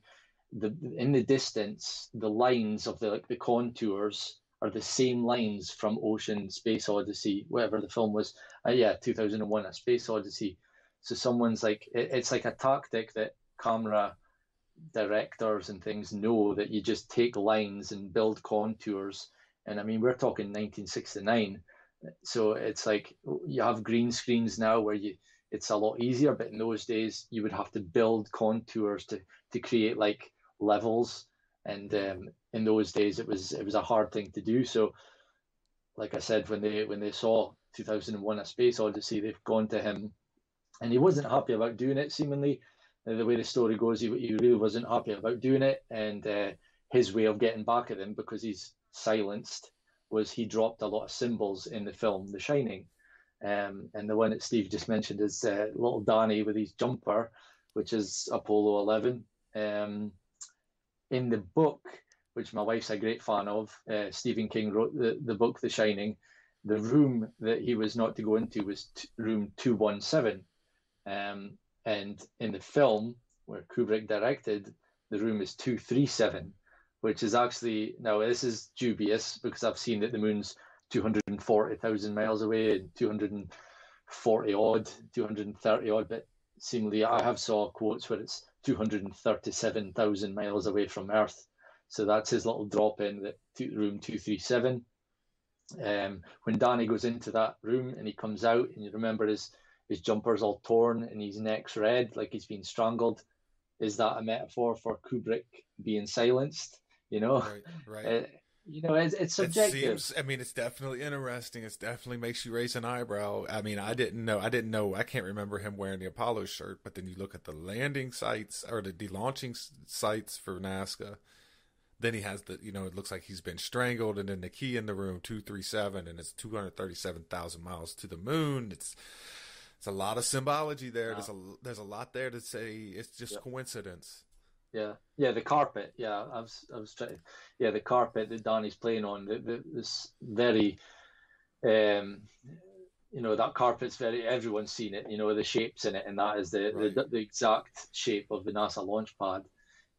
the in the distance, the lines of the like the contours are the same lines from Ocean Space Odyssey, whatever the film was. Uh, yeah, 2001, A Space Odyssey. So someone's like, it, it's like a tactic that camera directors and things know that you just take lines and build contours. And I mean, we're talking 1969 so it's like you have green screens now where you it's a lot easier, but in those days you would have to build contours to to create like levels, and um, in those days it was it was a hard thing to do. So, like I said, when they when they saw 2001: A Space Odyssey, they've gone to him, and he wasn't happy about doing it. Seemingly, the way the story goes, he, he really wasn't happy about doing it, and uh, his way of getting back at them because he's silenced was he dropped a lot of symbols in the film The Shining. Um, and the one that Steve just mentioned is uh, little Danny with his jumper, which is Apollo 11. Um, in the book, which my wife's a great fan of, uh, Stephen King wrote the, the book The Shining. The room that he was not to go into was t- room 217. Um, and in the film, where Kubrick directed, the room is 237 which is actually now this is dubious because I've seen that the moon's 240,000 miles away and 240 odd, 230 odd, but seemingly I have saw quotes where it's 237,000 miles away from Earth. So that's his little drop in that room 237. Um, when Danny goes into that room and he comes out, and you remember his his jumper's all torn and his neck's red, like he's been strangled. Is that a metaphor for Kubrick being silenced? You know, right, right. You know, it's, it's subjective. It seems, I mean, it's definitely interesting. It definitely makes you raise an eyebrow. I mean, I didn't know. I didn't know. I can't remember him wearing the Apollo shirt. But then you look at the landing sites or the, the launching sites for NASA. Then he has the, you know, it looks like he's been strangled, and then the key in the room two three seven, and it's two hundred thirty seven thousand miles to the moon. It's it's a lot of symbology there. Wow. There's a there's a lot there to say. It's just yep. coincidence yeah, yeah. The carpet, yeah. I was, I was trying. Yeah, the carpet that Danny's playing on. The, the, this very, um, you know, that carpet's very. Everyone's seen it. You know, the shapes in it, and that is the right. the, the exact shape of the NASA launch pad.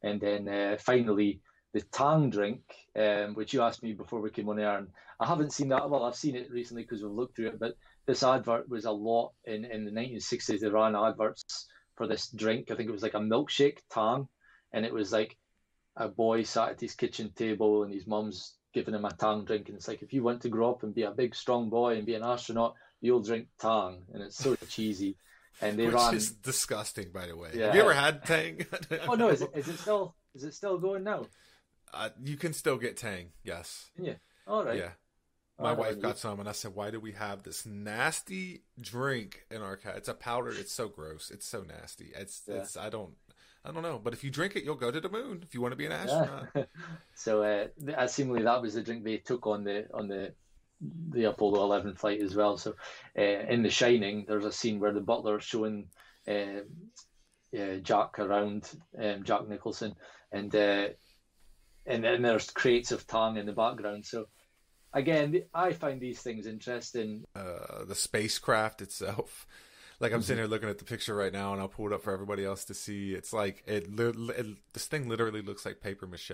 and then uh, finally the Tang drink, um, which you asked me before we came on air, and I haven't seen that. Well, I've seen it recently because we've looked through it, but this advert was a lot in in the 1960s. They ran adverts for this drink. I think it was like a milkshake Tang, and it was like a boy sat at his kitchen table and his mum's giving him a Tang drink, and it's like if you want to grow up and be a big strong boy and be an astronaut, you'll drink Tang, and it's so cheesy. And they Which ran. is disgusting, by the way. Yeah. Have you ever had Tang? Oh no, is it, is it still is it still going now? Uh, you can still get Tang, yes. Yeah. All right. Yeah. My Oh, wife got some, and I said, "Why do we have this nasty drink in our cat? It's a powder. It's so gross. It's so nasty. It's, Yeah. it's. I don't, I don't know. But if you drink it, you'll go to the moon. If you want to be an Yeah. astronaut, so uh, uh, seemingly that was the drink they took on the on the the Apollo 11 flight as well. So uh, in The Shining, there's a scene where the butler is showing uh, uh, Jack around, um, Jack Nicholson, and uh, and then there's crates of Tang in the background. So again, I find these things interesting. uh, the spacecraft itself. Like I'm sitting mm-hmm. here looking at the picture right now, and I'll pull it up for everybody else to see. It's like it. it this thing literally looks like paper mache.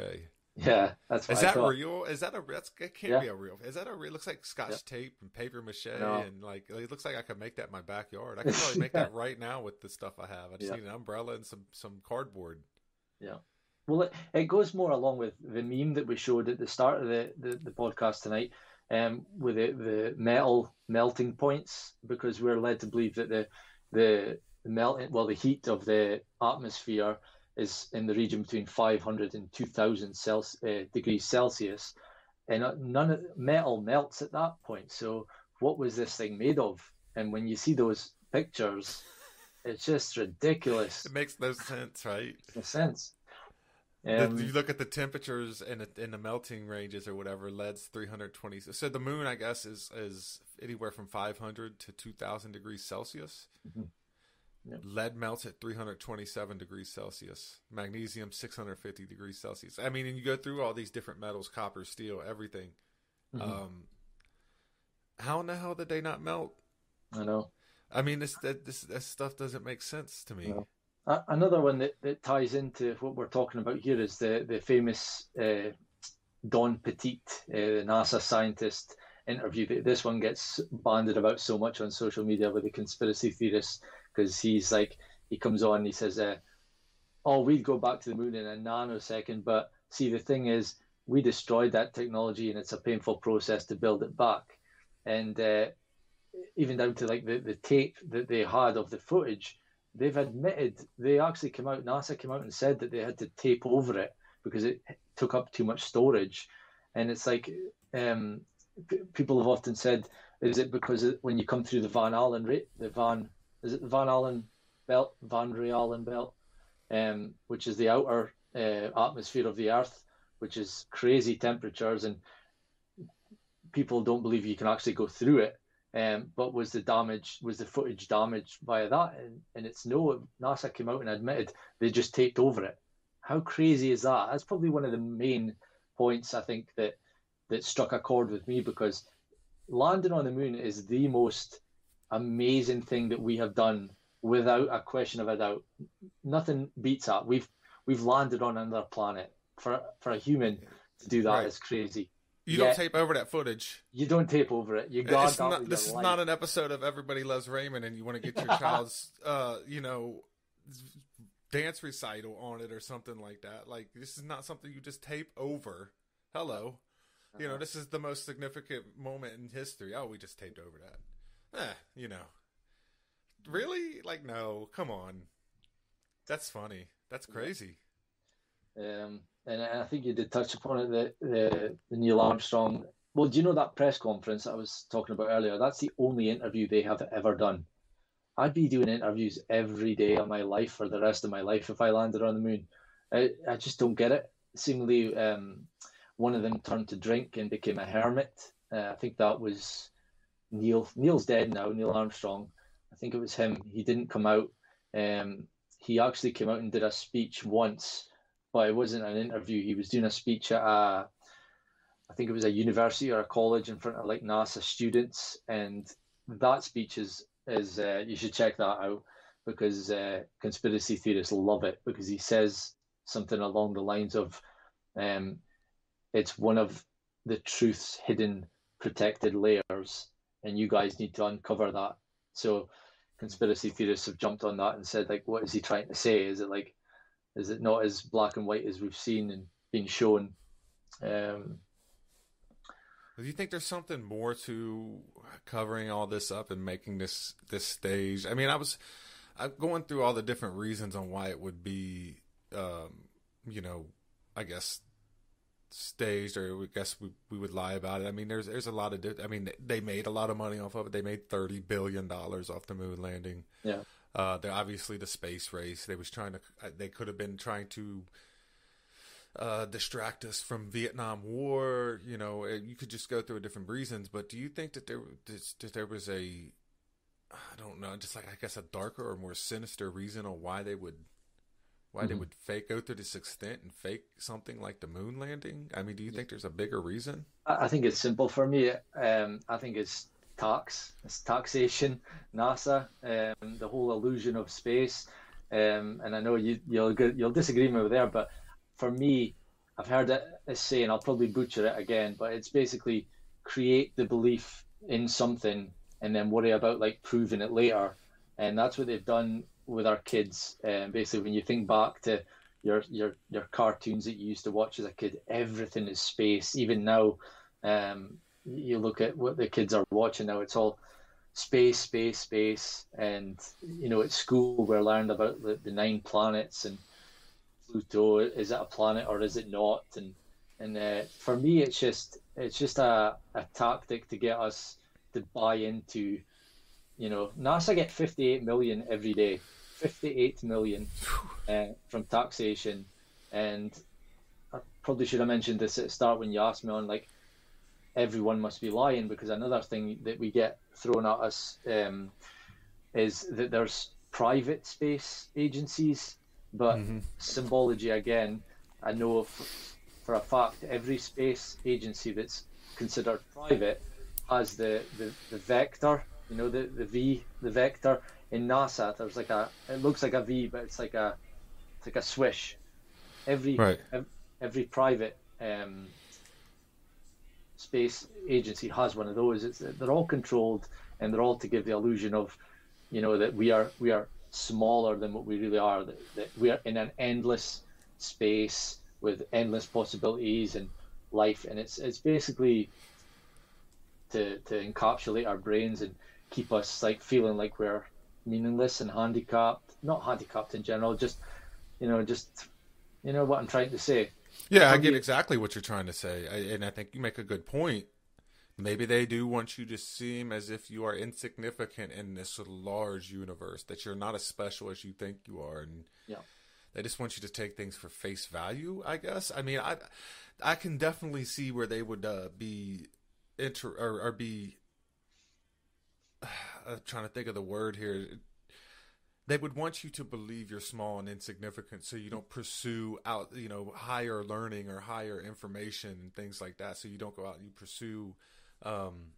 Yeah, that's Is I that thought. real? Is that a? That's, it can't Yeah. be a real. Is that a real? It looks like Scotch Yeah. tape and paper mache, No. and like it looks like I could make that in my backyard. I could probably make that right now with the stuff I have. I just Yeah. need an umbrella and some some cardboard. Yeah. Well, it, it goes more along with the meme that we showed at the start of the, the, the podcast tonight um, with the, the metal melting points, because we're led to believe that the the melting, well, the heat of the atmosphere is in the region between 500 and 2000 Celsius, uh, degrees Celsius, and uh, none of metal melts at that point. So, what was this thing made of? And when you see those pictures, it's just ridiculous. It makes no sense, right? In a sense. The- you look at the temperatures in the, in the melting ranges or whatever. Lead's 320. So the moon, I guess, is is anywhere from 500 to 2,000 degrees Celsius. Mhm. Yep. Lead melts at 327 degrees Celsius. Magnesium 650 degrees Celsius. I mean, and you go through all these different metals: copper, steel, everything. Mhm. Um, how in the hell did they not melt? I know. I mean, this that this, this stuff doesn't make sense to me. No. A- Another one that, that ties into what we're talking about here is the the famous uh, Don Pettit, uh, the NASA scientist interview. Th- This one gets banded about so much on social media with the conspiracy theorists because he's like he comes on and he says, uh, "Oh, we'd go back to the moon in a nanosecond, but see the thing is." We destroyed that technology, and it's a painful process to build it back. And uh, even down to like the, the tape that they had of the footage, they've admitted they actually came out nasa came out and said that they had to tape over it because it took up too much storage. And it's like um, p- people have often said is it because when you come through the van allen rate the van is it the van allen belt van Allen belt um, which is the outer uh, atmosphere of the earth which is crazy temperatures and people don't believe you can actually go through it um, but was the damage was the footage damaged via that? And, and it's no. NASA came out and admitted they just taped over it. How crazy is that? That's probably one of the main points I think that that struck a chord with me because landing on the moon is the most amazing thing that we have done without a question of a doubt. Nothing beats that. We've we've landed on another planet. For for a human to do that Right. is crazy. You Yeah. don't tape over that footage. You don't tape over it. You guard not, this is life. not an episode of Everybody Loves Raymond, and you want to get your child's, uh, you know, dance recital on it or something like that. Like this is not something you just tape over. Hello, you Uh-huh. know, this is the most significant moment in history. Oh, we just taped over that. Eh, you know, really? Like, no, come on. That's funny. That's crazy. Um, and I think you did touch upon it. The, the the Neil Armstrong. Well, do you know that press conference I was talking about earlier? That's the only interview they have ever done. I'd be doing interviews every day of my life for the rest of my life if I landed on the moon. I, I just don't get it. Seemingly, um, one of them turned to drink and became a hermit. Uh, I think that was Neil. Neil's dead now. Neil Armstrong. I think it was him. He didn't come out. Um, he actually came out and did a speech once but it wasn't an interview. He was doing a speech at a, I think it was a university or a college in front of like NASA students, and that speech is is uh, you should check that out because uh, conspiracy theorists love it because he says something along the lines of, um, it's one of the truth's hidden protected layers, and you guys need to uncover that. So, conspiracy theorists have jumped on that and said, like, what is he trying to say? Is it like, is it not as black and white as we've seen and been shown? Um, do you think there's something more to covering all this up and making this this stage? I mean, I was I'm going through all the different reasons on why it would be, um, you know, I guess staged, or I guess we, we would lie about it. I mean, there's there's a lot of. I mean, they made a lot of money off of it. They made thirty billion dollars off the moon landing. Yeah. Uh, they're obviously the space race. They was trying to. They could have been trying to uh, distract us from Vietnam War. You know, you could just go through different reasons. But do you think that there that there was a, I don't know, just like I guess a darker or more sinister reason on why they would, why mm-hmm. they would fake go through this extent and fake something like the moon landing? I mean, do you think there's a bigger reason? I think it's simple for me. Um, I think it's tax, it's taxation, NASA, um, the whole illusion of space. Um, and I know you, you'll you'll disagree with me there, but for me, I've heard it as saying, I'll probably butcher it again, but it's basically create the belief in something and then worry about like proving it later. And that's what they've done with our kids. And um, basically, when you think back to your your your cartoons that you used to watch as a kid, everything is space. Even now, um, you look at what the kids are watching now; it's all space, space, space. And you know, at school, we're learned about the, the nine planets and Pluto is it a planet or is it not? And and uh, for me, it's just it's just a, a tactic to get us to buy into, you know, NASA get 58 million every day, 58 million uh, from taxation, and I probably should have mentioned this at the start when you asked me on like everyone must be lying because another thing that we get thrown at us um, is that there's private space agencies but mm-hmm. symbology again, I know for, for a fact every space agency that's considered private has the, the, the vector, you know, the, the V, the vector. In NASA, there's like a, it looks like a V, but it's like a, it's like a swish. Every, right. every, every private um, space agency has one of those. It's, they're all controlled and they're all to give the illusion of, you know, that we are we are smaller than what we really are. That, that we are in an endless space with endless possibilities and life, and it's it's basically to to encapsulate our brains and keep us like feeling like we're meaningless and handicapped. Not handicapped in general, just you know, just you know what I'm trying to say. Yeah, I get exactly what you're trying to say, I, and I think you make a good point. Maybe they do want you to seem as if you are insignificant in this large universe, that you're not as special as you think you are, and yeah. they just want you to take things for face value. I guess. I mean, I I can definitely see where they would uh, be inter or, or be. I'm trying to think of the word here. They would want you to believe you're small and insignificant, so you don't pursue out, you know, higher learning or higher information and things like that. So you don't go out and you pursue um,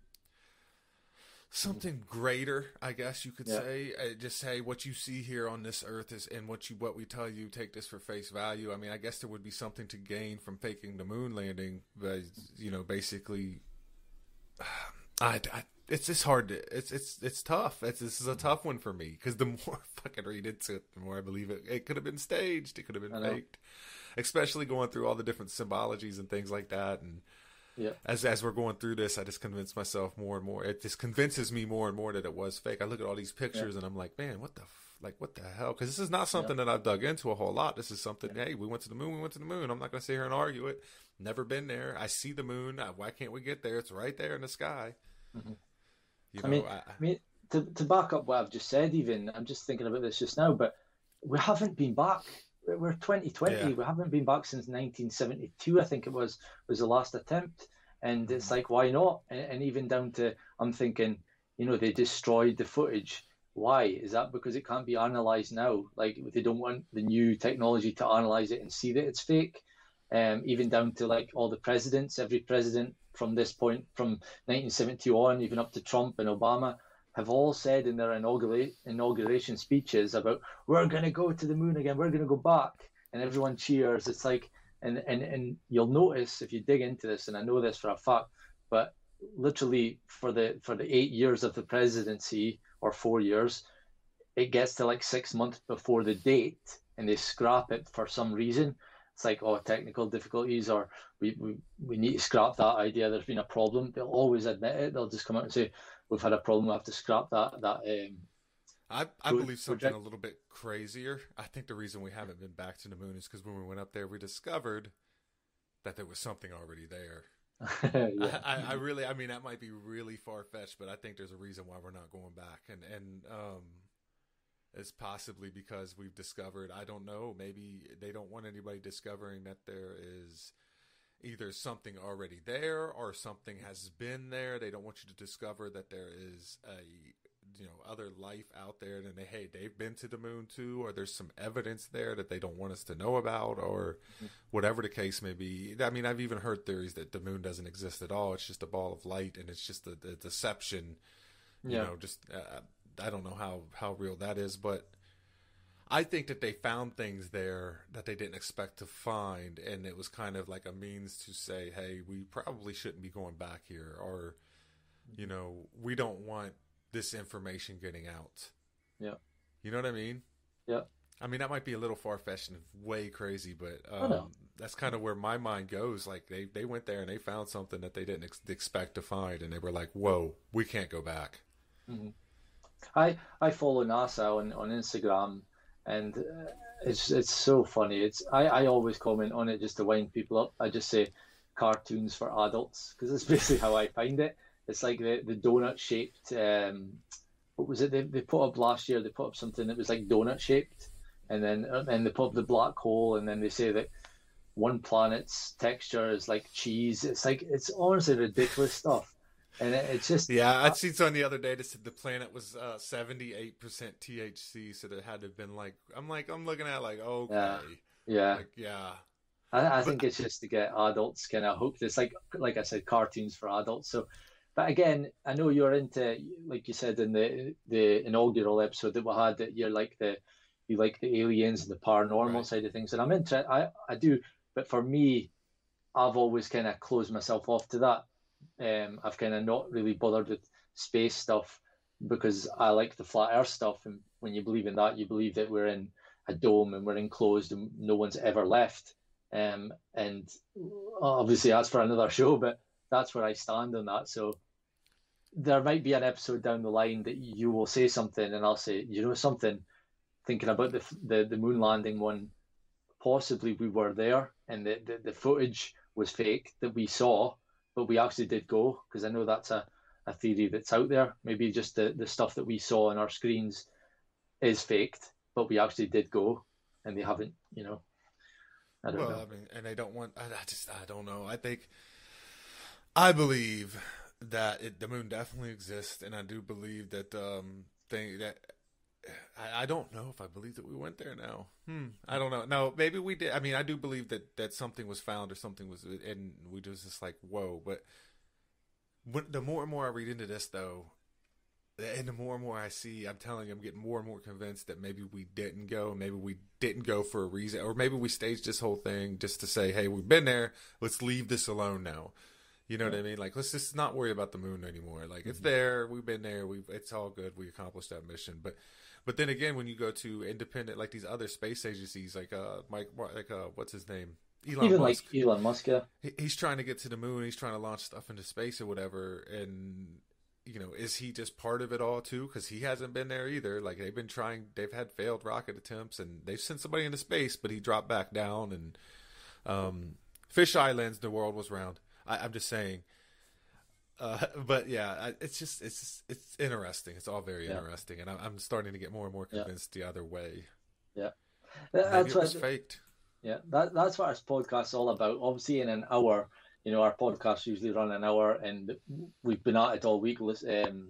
something greater, I guess you could yeah. say. Uh, just say what you see here on this earth is, and what you what we tell you, take this for face value. I mean, I guess there would be something to gain from faking the moon landing, but you know, basically, I, I it's just hard to it's it's it's tough. It's this is a tough one for me because the more I fucking read into it, the more I believe it. It could have been staged. It could have been faked. Especially going through all the different symbologies and things like that, and yeah. As as we're going through this, I just convince myself more and more. It just convinces me more and more that it was fake. I look at all these pictures yeah. and I'm like, man, what the f- like what the hell? Because this is not something yeah. that I've dug into a whole lot. This is something. Hey, we went to the moon. We went to the moon. I'm not going to sit here and argue it. Never been there. I see the moon. Why can't we get there? It's right there in the sky. Mm-hmm. You know, I mean, I, I mean, to to back up what I've just said, even I'm just thinking about this just now, but we haven't been back. We're 2020 yeah. we haven't been back since 1972 i think it was was the last attempt. And it's mm-hmm. like why not? And, and, even down to i'm thinking you know they destroyed the footage. Why? Is that because it can't be analyzed now? Like they don't want the new technology to analyze it and see that it's fake um, even down to like all the presidents every president from this point from 1970 on even up to trump and obama have all said in their inauguration speeches about we're going to go to the moon again we're going to go back and everyone cheers. It's like, and and and you'll notice if you dig into this, and I know this for a fact, but literally for the for the eight years of the presidency or four years, it gets to like six months before the date, and they scrap it for some reason. It's like oh technical difficulties, or we we, we need to scrap that idea. There's been a problem. They'll always admit it. They'll just come out and say we've had a problem. We have to scrap that that um, I, I believe something a little bit crazier. I think the reason we haven't been back to the moon is because when we went up there, we discovered that there was something already there. yeah. I, I, really, I mean, that might be really far fetched, but I think there's a reason why we're not going back, and and um, it's possibly because we've discovered. I don't know. Maybe they don't want anybody discovering that there is either something already there or something has been there. They don't want you to discover that there is a you know other life out there and they hey they've been to the moon too or there's some evidence there that they don't want us to know about or whatever the case may be i mean i've even heard theories that the moon doesn't exist at all it's just a ball of light and it's just a, a deception you yeah. know just uh, i don't know how how real that is but I think that they found things there that they didn't expect to find, and it was kind of like a means to say, "Hey, we probably shouldn't be going back here," or, you know, we don't want this information getting out. Yeah. You know what I mean? Yeah. I mean that might be a little far fetched and way crazy, but um, that's kind of where my mind goes. Like they they went there and they found something that they didn't ex- expect to find, and they were like, "Whoa, we can't go back." Mm-hmm. I I follow NASA on on Instagram, and uh, it's it's so funny. It's I I always comment on it just to wind people up. I just say cartoons for adults because it's basically how I find it. It's like the, the donut shaped. Um, what was it? They, they put up last year. They put up something that was like donut shaped, and then and they put up the black hole, and then they say that one planet's texture is like cheese. It's like it's honestly ridiculous stuff, and it's just yeah. I'd uh, seen something the other day that said the planet was uh, seventy eight percent THC, so that had to have been like I'm like I'm looking at like okay, yeah, yeah, like, yeah. I, I think it's just to get adults kind of hooked. It's like like I said, cartoons for adults. So but again, I know you're into, like you said in the the inaugural episode that we had, that you're like the you like the aliens and the paranormal right. side of things, and I'm interested. I I do, but for me, I've always kind of closed myself off to that. Um, I've kind of not really bothered with space stuff because I like the flat Earth stuff, and when you believe in that, you believe that we're in a dome and we're enclosed and no one's ever left. Um, and obviously that's for another show, but that's where I stand on that. So there might be an episode down the line that you will say something and I'll say, you know something, thinking about the the, the moon landing one, possibly we were there and the, the, the footage was fake that we saw, but we actually did go because I know that's a, a theory that's out there. Maybe just the, the stuff that we saw on our screens is faked, but we actually did go and they haven't, you know. I don't well, know. I mean, and I don't want, I, I just, I don't know. I think, I believe that it, the moon definitely exists, and I do believe that um thing that I, I don't know if I believe that we went there now. Hmm. I don't know. No, maybe we did. I mean, I do believe that that something was found or something was, and we just just like whoa. But when, the more and more I read into this, though, and the more and more I see, I'm telling you, I'm getting more and more convinced that maybe we didn't go. Maybe we didn't go for a reason, or maybe we staged this whole thing just to say, "Hey, we've been there. Let's leave this alone now." You know what I mean? Like, let's just not worry about the moon anymore. Like, it's mm-hmm. there. We've been there. We it's all good. We accomplished that mission. But, but then again, when you go to independent, like these other space agencies, like uh, Mike, like uh, what's his name? Elon Even Musk. like Elon Musk, yeah. he's trying to get to the moon. He's trying to launch stuff into space or whatever. And you know, is he just part of it all too? Because he hasn't been there either. Like they've been trying, they've had failed rocket attempts, and they've sent somebody into space, but he dropped back down. And um, Fish Islands, the world was round. I, I'm just saying uh, but yeah, it's just it's just, it's interesting. It's all very yeah. interesting, and I'm, starting to get more and more convinced yeah. the other way. Yeah, that's what, faked. Yeah, that that's what our podcast's all about. Obviously, in an hour, you know, our podcasts usually run an hour, and we've been at it all week, um,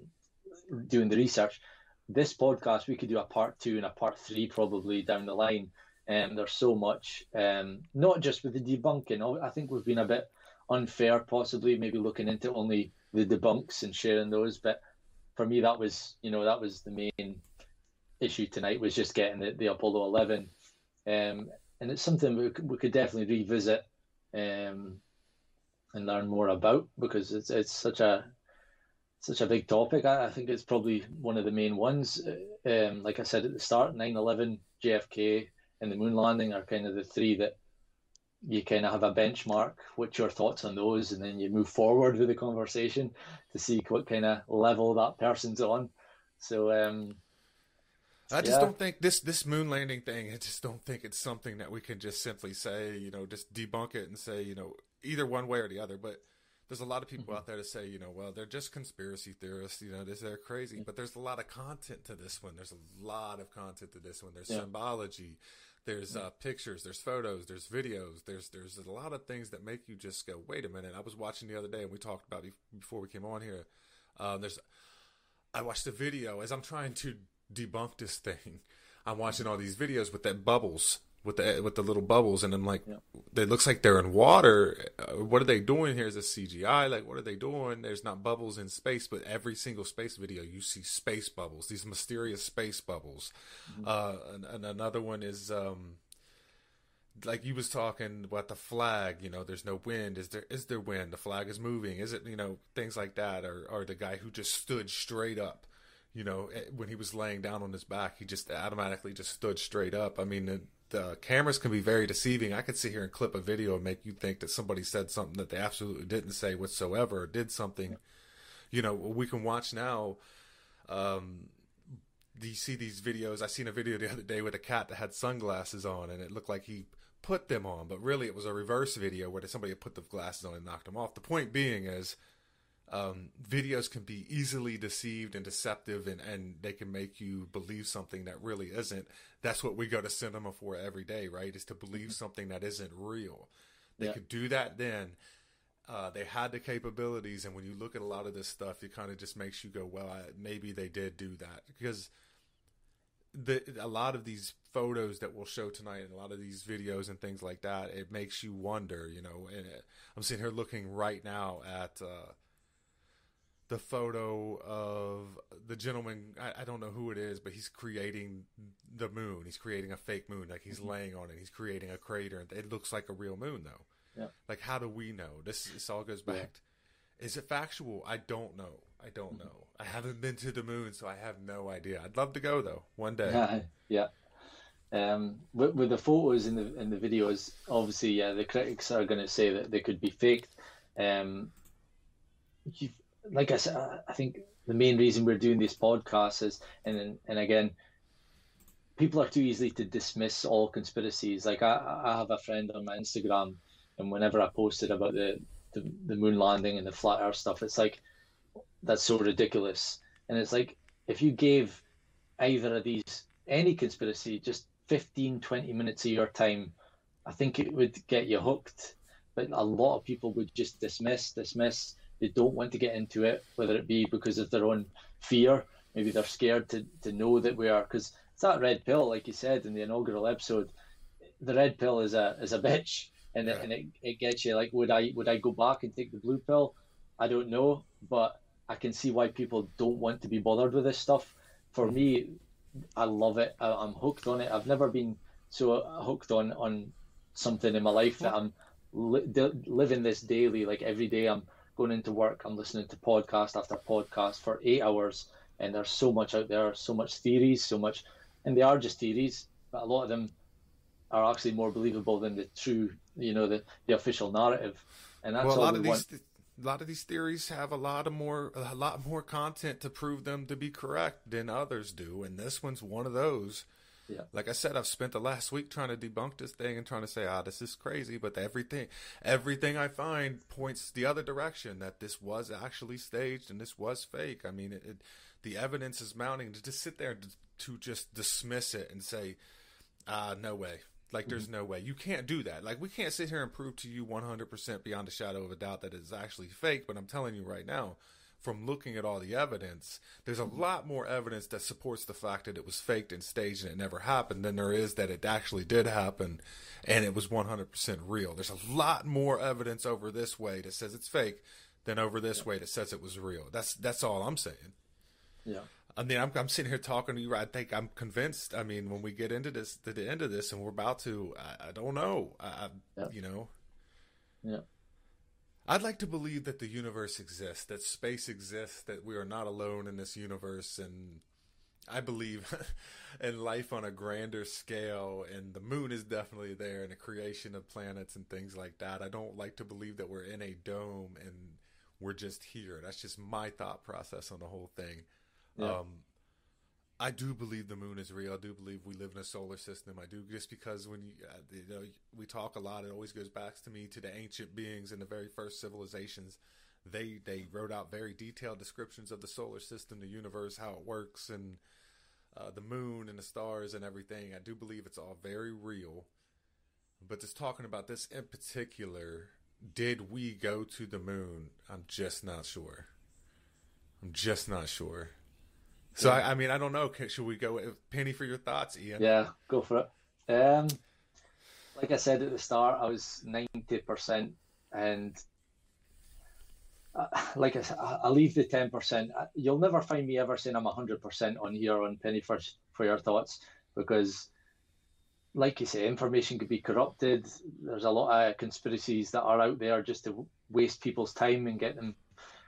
doing the research. This podcast, we could do a part two and a part three probably down the line. And um, there's so much, um, not just with the debunking. I think we've been a bit unfair, possibly maybe looking into only the debunks and sharing those. But for me, that was you know that was the main issue tonight was just getting the, the Apollo 11. Um, and it's something we we could definitely revisit um, and learn more about because it's it's such a such a big topic. I, I think it's probably one of the main ones. Um, like I said at the start, 9-11, JFK, and the moon landing are kind of the three that you kind of have a benchmark. What's your thoughts on those? And then you move forward with the conversation to see what kind of level that person's on. So, um, I just yeah. don't think this this moon landing thing. I just don't think it's something that we can just simply say, you know, just debunk it and say, you know, either one way or the other. But there's a lot of people mm-hmm. out there to say, you know, well, they're just conspiracy theorists, you know, they're crazy. Mm-hmm. But there's a lot of content to this one. There's a lot of content to this one. There's yeah. symbology, there's uh, pictures, there's photos, there's videos, there's there's a lot of things that make you just go, wait a minute. I was watching the other day, and we talked about it before we came on here. Um, there's, I watched a video as I'm trying to debunk this thing. I'm watching all these videos with that bubbles with the with the little bubbles, and I'm like, yeah. it looks like they're in water. Uh, what are they doing here? Is this CGI? Like, what are they doing? There's not bubbles in space, but every single space video, you see space bubbles, these mysterious space bubbles. Mm-hmm. Uh, and, and, another one is um, like you was talking about the flag. You know, there's no wind. Is there? Is there wind? The flag is moving. Is it? You know, things like that. Or or the guy who just stood straight up you know, eh, when he was laying down on his back, he just automatically just stood straight up. I mean, the cameras can be very deceiving. I could sit here and clip a video and make you think that somebody said something that they absolutely didn't say whatsoever, or did something. You know, we can watch now. Um, do you see these videos? I seen a video the other day with a cat that had sunglasses on, and it looked like he put them on, but really it was a reverse video where somebody had put the glasses on and knocked them off. The point being is um, videos can be easily deceived and deceptive and, and they can make you believe something that really isn't. That's what we go to cinema for every day, right? Is to believe mm-hmm. something that isn't real. They yeah. could do that then. Uh, they had the capabilities, and when you look at a lot of this stuff, it kind of just makes you go, "Well, I, maybe they did do that." Because the a lot of these photos that we'll show tonight, and a lot of these videos and things like that, it makes you wonder. You know, and it, I'm sitting here looking right now at uh, the photo of the gentleman. I, I, don't know who it is, but he's creating the moon. He's creating a fake moon. Like he's mm-hmm. laying on it. He's creating a crater. It looks like a real moon, though. Yeah. Like, how do we know? This, this all goes back. Yeah. Is it factual? I don't know. I don't mm-hmm. know. I haven't been to the moon, so I have no idea. I'd love to go though one day. Yeah. Um, with, with, the photos and the and the videos, obviously, yeah, the critics are going to say that they could be faked. Um, like I said, I think the main reason we're doing this podcast is, and and again, people are too easily to dismiss all conspiracies. Like I, I have a friend on my Instagram, and whenever I posted about the, the, the moon landing and the flat Earth stuff, it's like that's so ridiculous. And it's like if you gave either of these any conspiracy just 15, 20 minutes of your time, I think it would get you hooked. But a lot of people would just dismiss, dismiss, they don't want to get into it, whether it be because of their own fear, maybe they're scared to, to know that we are, because it's that red pill, like you said in the inaugural episode. The red pill is a is a bitch, and yeah. it, and it, it gets you like, would I would I go back and take the blue pill? I don't know, but I can see why people don't want to be bothered with this stuff. For me, I love it. I, am hooked on it. I've never been so hooked on on something in my life that I'm li- living this daily. Like every day, I'm going into work, I'm listening to podcast after podcast for eight hours, and there's so much out there, so much theories, so much, and they are just theories, but a lot of them are actually more believable than the true, you know, the, the official narrative, and that's well, a lot of these. Want. a lot of these theories have a lot of more a lot more content to prove them to be correct than others do and this one's one of those yeah. Like I said, I've spent the last week trying to debunk this thing and trying to say, ah, this is crazy. But everything, everything I find points the other direction that this was actually staged and this was fake. I mean, it, it, the evidence is mounting to just sit there to, to just dismiss it and say, ah, no way. Like, there's mm-hmm. no way. You can't do that. Like, we can't sit here and prove to you 100% beyond a shadow of a doubt that it's actually fake. But I'm telling you right now, from looking at all the evidence, there's a lot more evidence that supports the fact that it was faked and staged and it never happened than there is that it actually did happen and it was 100% real. There's a lot more evidence over this way that says it's fake than over this yeah. way that says it was real. That's that's all I'm saying. Yeah. I mean, I'm, I'm sitting here talking to you. I think I'm convinced. I mean, when we get into this, to the end of this, and we're about to, I, I don't know. I, Yeah. you know, Yeah. I'd like to believe that the universe exists, that space exists, that we are not alone in this universe, and I believe in life on a grander scale, and the moon is definitely there, and the creation of planets and things like that. I don't like to believe that we're in a dome and we're just here. That's just my thought process on the whole thing. Yeah. Um, I do believe the moon is real. I do believe we live in a solar system. I do just because when you, you know we talk a lot, it always goes back to me to the ancient beings and the very first civilizations. They they wrote out very detailed descriptions of the solar system, the universe, how it works, and uh, the moon and the stars and everything. I do believe it's all very real. But just talking about this in particular, did we go to the moon? I'm just not sure. I'm just not sure. So I, I mean, I don't know. Should we go with Penny for your thoughts, Ian? Yeah, go for it. Um, like I said at the start, I was ninety percent, and uh, like I said, I I leave the ten percent. You'll never find me ever saying I'm hundred percent on here on Penny for for your thoughts because, like you say, information could be corrupted. There's a lot of conspiracies that are out there just to waste people's time and get them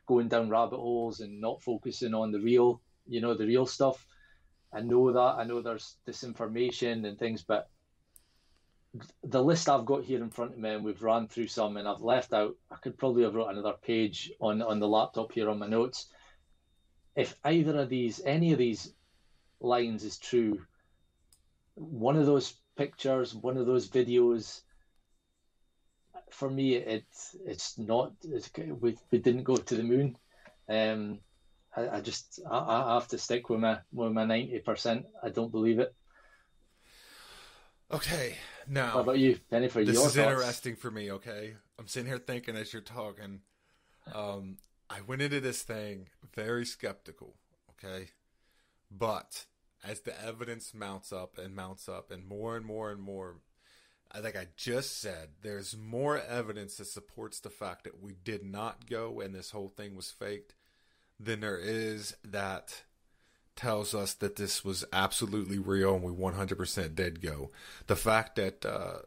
going down rabbit holes and not focusing on the real, you know, the real stuff. I know that. I know there's disinformation and things, but the list I've got here in front of me, and we've ran through some, and I've left out. I could probably have wrote another page on on the laptop here on my notes. If either of these, any of these lines is true, one of those pictures, one of those videos, for me, it it's not. It's, we we didn't go to the moon. Um, I, I just I, I have to stick with my with my ninety percent. I don't believe it. Okay, What now about you, Penny? For this is thoughts? interesting for me. Okay, I'm sitting here thinking as you're talking. Um, I went into this thing very skeptical. Okay, but as the evidence mounts up and mounts up, and more and more and more, like I just said, there's more evidence that supports the fact that we did not go and this whole thing was faked than there is that tells us that this was absolutely real and we 100% did go. The fact that uh,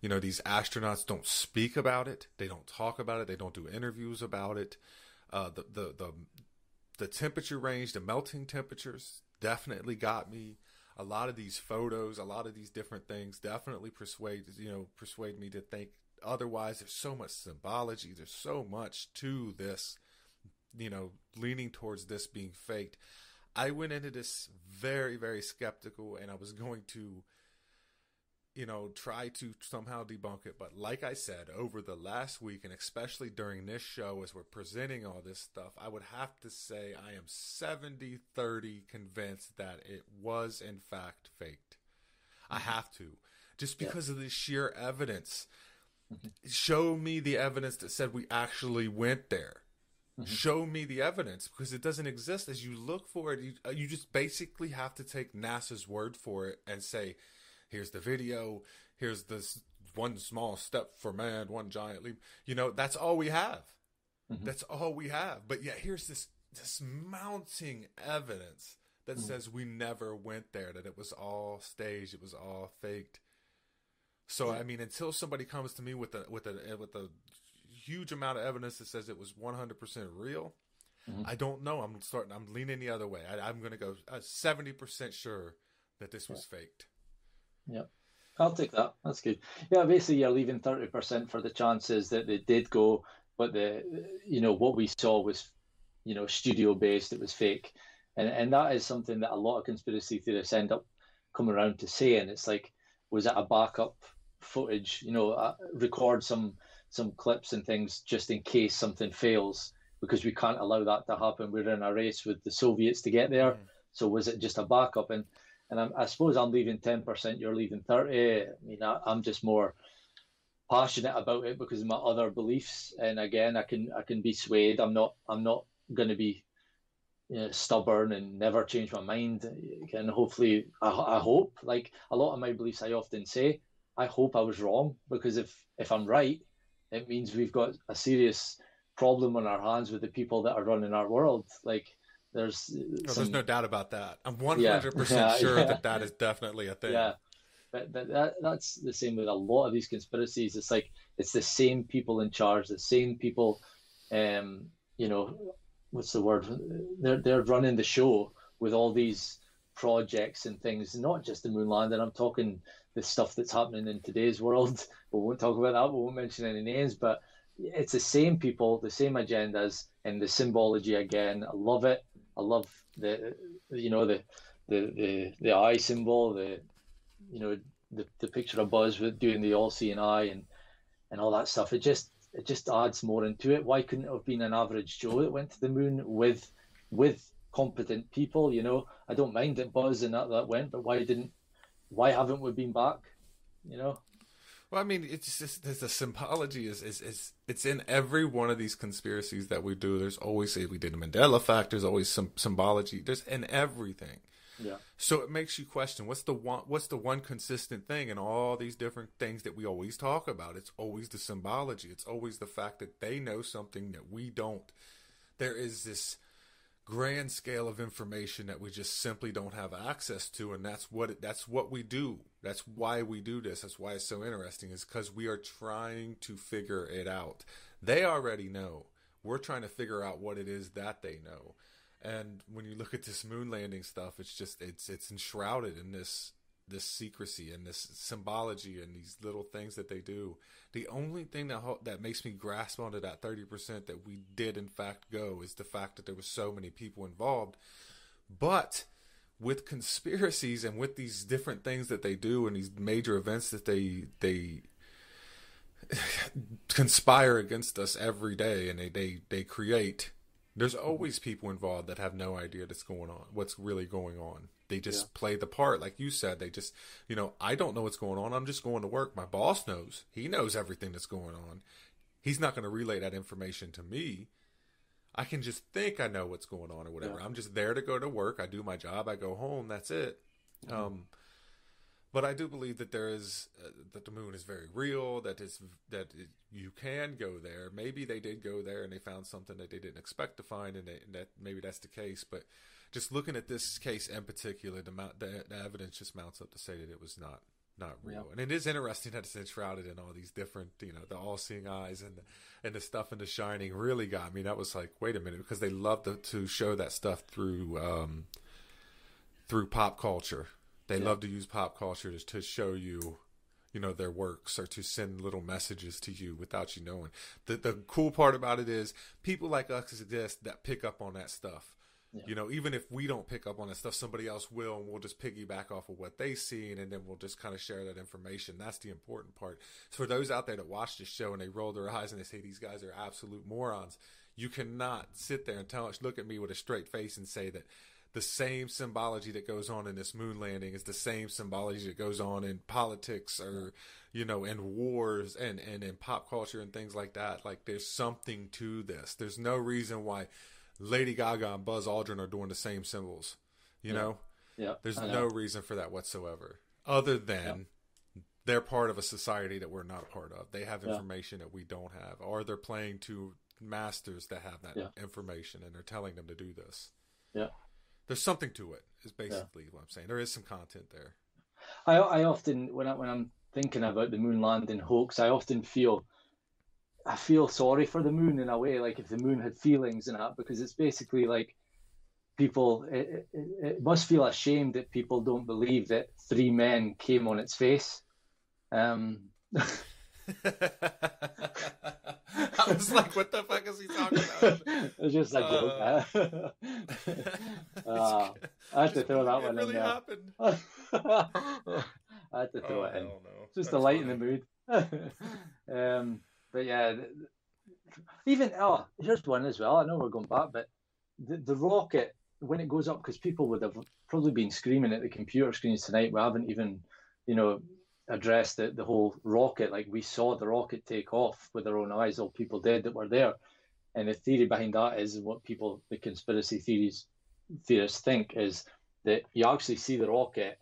you know these astronauts don't speak about it, they don't talk about it, they don't do interviews about it. Uh, the the the the temperature range, the melting temperatures, definitely got me. A lot of these photos, a lot of these different things, definitely persuade you know persuade me to think otherwise. There's so much symbology. There's so much to this, you know, leaning towards this being faked. I went into this very, very skeptical, and I was going to, you know, try to somehow debunk it. But like I said, over the last week, and especially during this show, as we're presenting all this stuff, I would have to say I am 70 30 convinced that it was, in fact, faked. I mm-hmm. have to, just because of the sheer evidence. Show me the evidence that said we actually went there Mm-hmm. show me the evidence because it doesn't exist. As you look for it you, uh, you just basically have to take nasa's word for it and say here's the video. Here's this one small step for man one giant leap. You know that's all we have. Mm-hmm. That's all we have. But yet here's this this mounting evidence that mm-hmm. says we never went there that it was all staged it was all faked. So I mean, until somebody comes to me with a with a with a huge amount of evidence that says it was 100% real, I don't know. I'm starting. I'm leaning the other way. I, I'm going to go uh, 70% sure that this was faked. Yeah, I'll take that. That's good. Yeah, basically you're leaving thirty percent for the chances that they did go, but the you know what we saw was, you know, studio based. It was fake, and and that is something that a lot of conspiracy theorists end up coming around to saying. It's like, was it a backup footage? You know, uh, record some some clips and things just in case something fails because we can't allow that to happen. We're in a race with the Soviets to get there. Mm. So was it just a backup? And and I'm, I suppose I'm leaving ten percent. You're leaving thirty. I mean, I, I'm just more passionate about it because of my other beliefs. And again, I can I can be swayed. I'm not I'm not going to be you know, stubborn and never change my mind. And hopefully, I, I hope like a lot of my beliefs, I often say, I hope I was wrong because if if I'm right, it means we've got a serious problem on our hands with the people that are running our world. Like There's oh, some... there's no doubt about that. I'm 100 yeah. percent sure yeah. that that is definitely a thing. Yeah, but but that that's the same with a lot of these conspiracies. It's like it's the same people in charge, the same people. Um, you know, what's the word? They're they're running the show with all these projects and things, not just the moon landing. I'm talking the stuff that's happening in today's world. We won't talk about that. We won't mention any names, but it's the same people, the same agendas, and the symbology again. I love it. I love the, you know, the the the, the eye symbol, the you know, the, the picture of Buzz with doing the all seeing eye and and all that stuff. It just it just adds more into it. Why couldn't it have been an average Joe that went to the moon with with competent people? You know, I don't mind that Buzz and that that went, but why didn't why haven't we been back? You know. Well, I mean, it's just there's the symbology is, is is it's in every one of these conspiracies that we do. There's always say we did a Mandela effect. There's always some symbology. There's in everything. Yeah. So it makes you question what's the one what's the one consistent thing in all these different things that we always talk about. It's always the symbology. It's always the fact that they know something that we don't. There is this grand scale of information that we just simply don't have access to and that's what it, that's what we do. That's why we do this. That's why it's so interesting is because we are trying to figure it out. They already know. We're trying to figure out what it is that they know. And when you look at this moon landing stuff it's just it's it's enshrouded in this this secrecy and this symbology and these little things that they do the only thing that that makes me grasp onto that 30% that we did in fact go is the fact that there was so many people involved but with conspiracies and with these different things that they do and these major events that they they conspire against us every day and they they, they create there's always people involved that have no idea what's going on, what's really going on. They just yeah. play the part, like you said. They just, you know, I don't know what's going on. I'm just going to work. My boss knows. He knows everything that's going on. He's not going to relay that information to me. I can just think I know what's going on or whatever. Yeah. I'm just there to go to work. I do my job. I go home. That's it. Mm-hmm. Um, but I do believe that there is uh, that the moon is very real. That is that it, you can go there. Maybe they did go there and they found something that they didn't expect to find, and, they, and that maybe that's the case. But just looking at this case in particular, the, the, the evidence just mounts up to say that it was not not real. Yeah. And it is interesting that it's enshrouded in all these different, you know, the all-seeing eyes and the, and the stuff in the Shining really got me. That was like, wait a minute, because they love to, to show that stuff through um, through pop culture. They yeah. love to use pop culture to, to show you, you know, their works or to send little messages to you without you knowing. The the cool part about it is people like us exist that pick up on that stuff. You know, even if we don't pick up on that stuff, somebody else will, and we'll just piggyback off of what they see, and then we'll just kind of share that information. That's the important part. So for those out there that watch this show and they roll their eyes and they say these guys are absolute morons, you cannot sit there and tell, us, look at me with a straight face and say that the same symbology that goes on in this moon landing is the same symbology that goes on in politics or you know in wars and and in pop culture and things like that like there's something to this there's no reason why lady gaga and buzz aldrin are doing the same symbols you yeah. know yeah there's no reason for that whatsoever other than yeah. they're part of a society that we're not part of they have information that we don't have or they're playing to masters that have that information and they're telling them to do this yeah there's something to it. Is basically what I'm saying. There is some content there. I I often when I when I'm thinking about the moon landing hoax, I often feel I feel sorry for the moon in a way, like if the moon had feelings and that, because it's basically like people. It, it, it must feel ashamed that people don't believe that three men came on its face. Um, I was like, what the fuck is he talking about? It was just like, uh, uh, I had to throw that one really in there. Happened. I had to throw oh, it in. No. Just That's to lighten funny. the mood. um, but yeah, even oh, here's one as well. I know we're going back, but the, the rocket when it goes up, because people would have probably been screaming at the computer screens tonight. We haven't even, you know, addressed the, the whole rocket. Like we saw the rocket take off with our own eyes, all people did that were there. And the theory behind that is what people, the conspiracy theories theorists think is that you actually see the rocket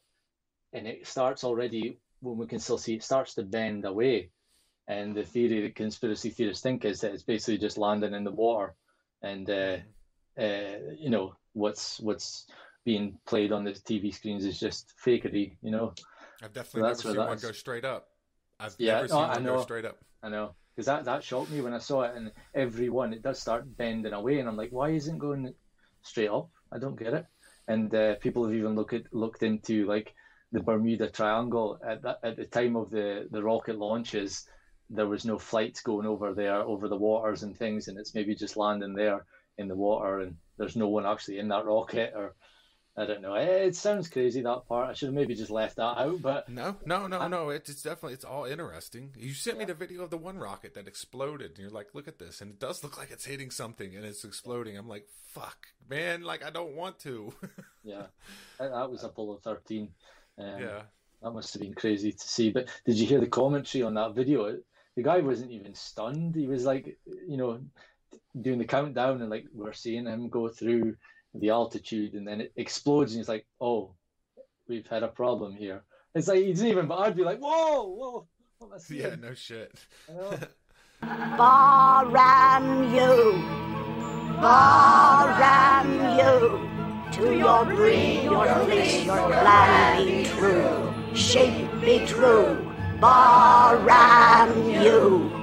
and it starts already when we can still see it starts to bend away. And the theory that conspiracy theorists think is that it's basically just landing in the water and uh, uh, you know what's what's being played on the TV screens is just fakery, you know. I've definitely so never seen one go straight up. I've yeah, never seen one go straight up. I know because that that shocked me when I saw it, and every one it does start bending away, and I'm like, why isn't going straight up? I don't get it. And uh, people have even looked at, looked into like the Bermuda Triangle at that, at the time of the the rocket launches. There was no flights going over there over the waters and things, and it's maybe just landing there in the water, and there's no one actually in that rocket or I don't know. It, it, sounds crazy that part. I should have maybe just left that out. But no, no, no, I, no. It's, it's definitely it's all interesting. You sent me the video of the one rocket that exploded, and you're like, look at this, and it does look like it's hitting something and it's exploding. I'm like, fuck, man, like I don't want to. yeah, that was Apollo 13. Um, yeah, that must have been crazy to see. But did you hear the commentary on that video? The guy wasn't even stunned. He was like, you know, doing the countdown, and like we're seeing him go through the altitude, and then it explodes, and he's like, "Oh, we've had a problem here." It's like he didn't even. But I'd be like, "Whoa, whoa!" yeah, no shit. Baran you, Baran you. To your breed, your place, your plan be true. Shape be true. Baran you.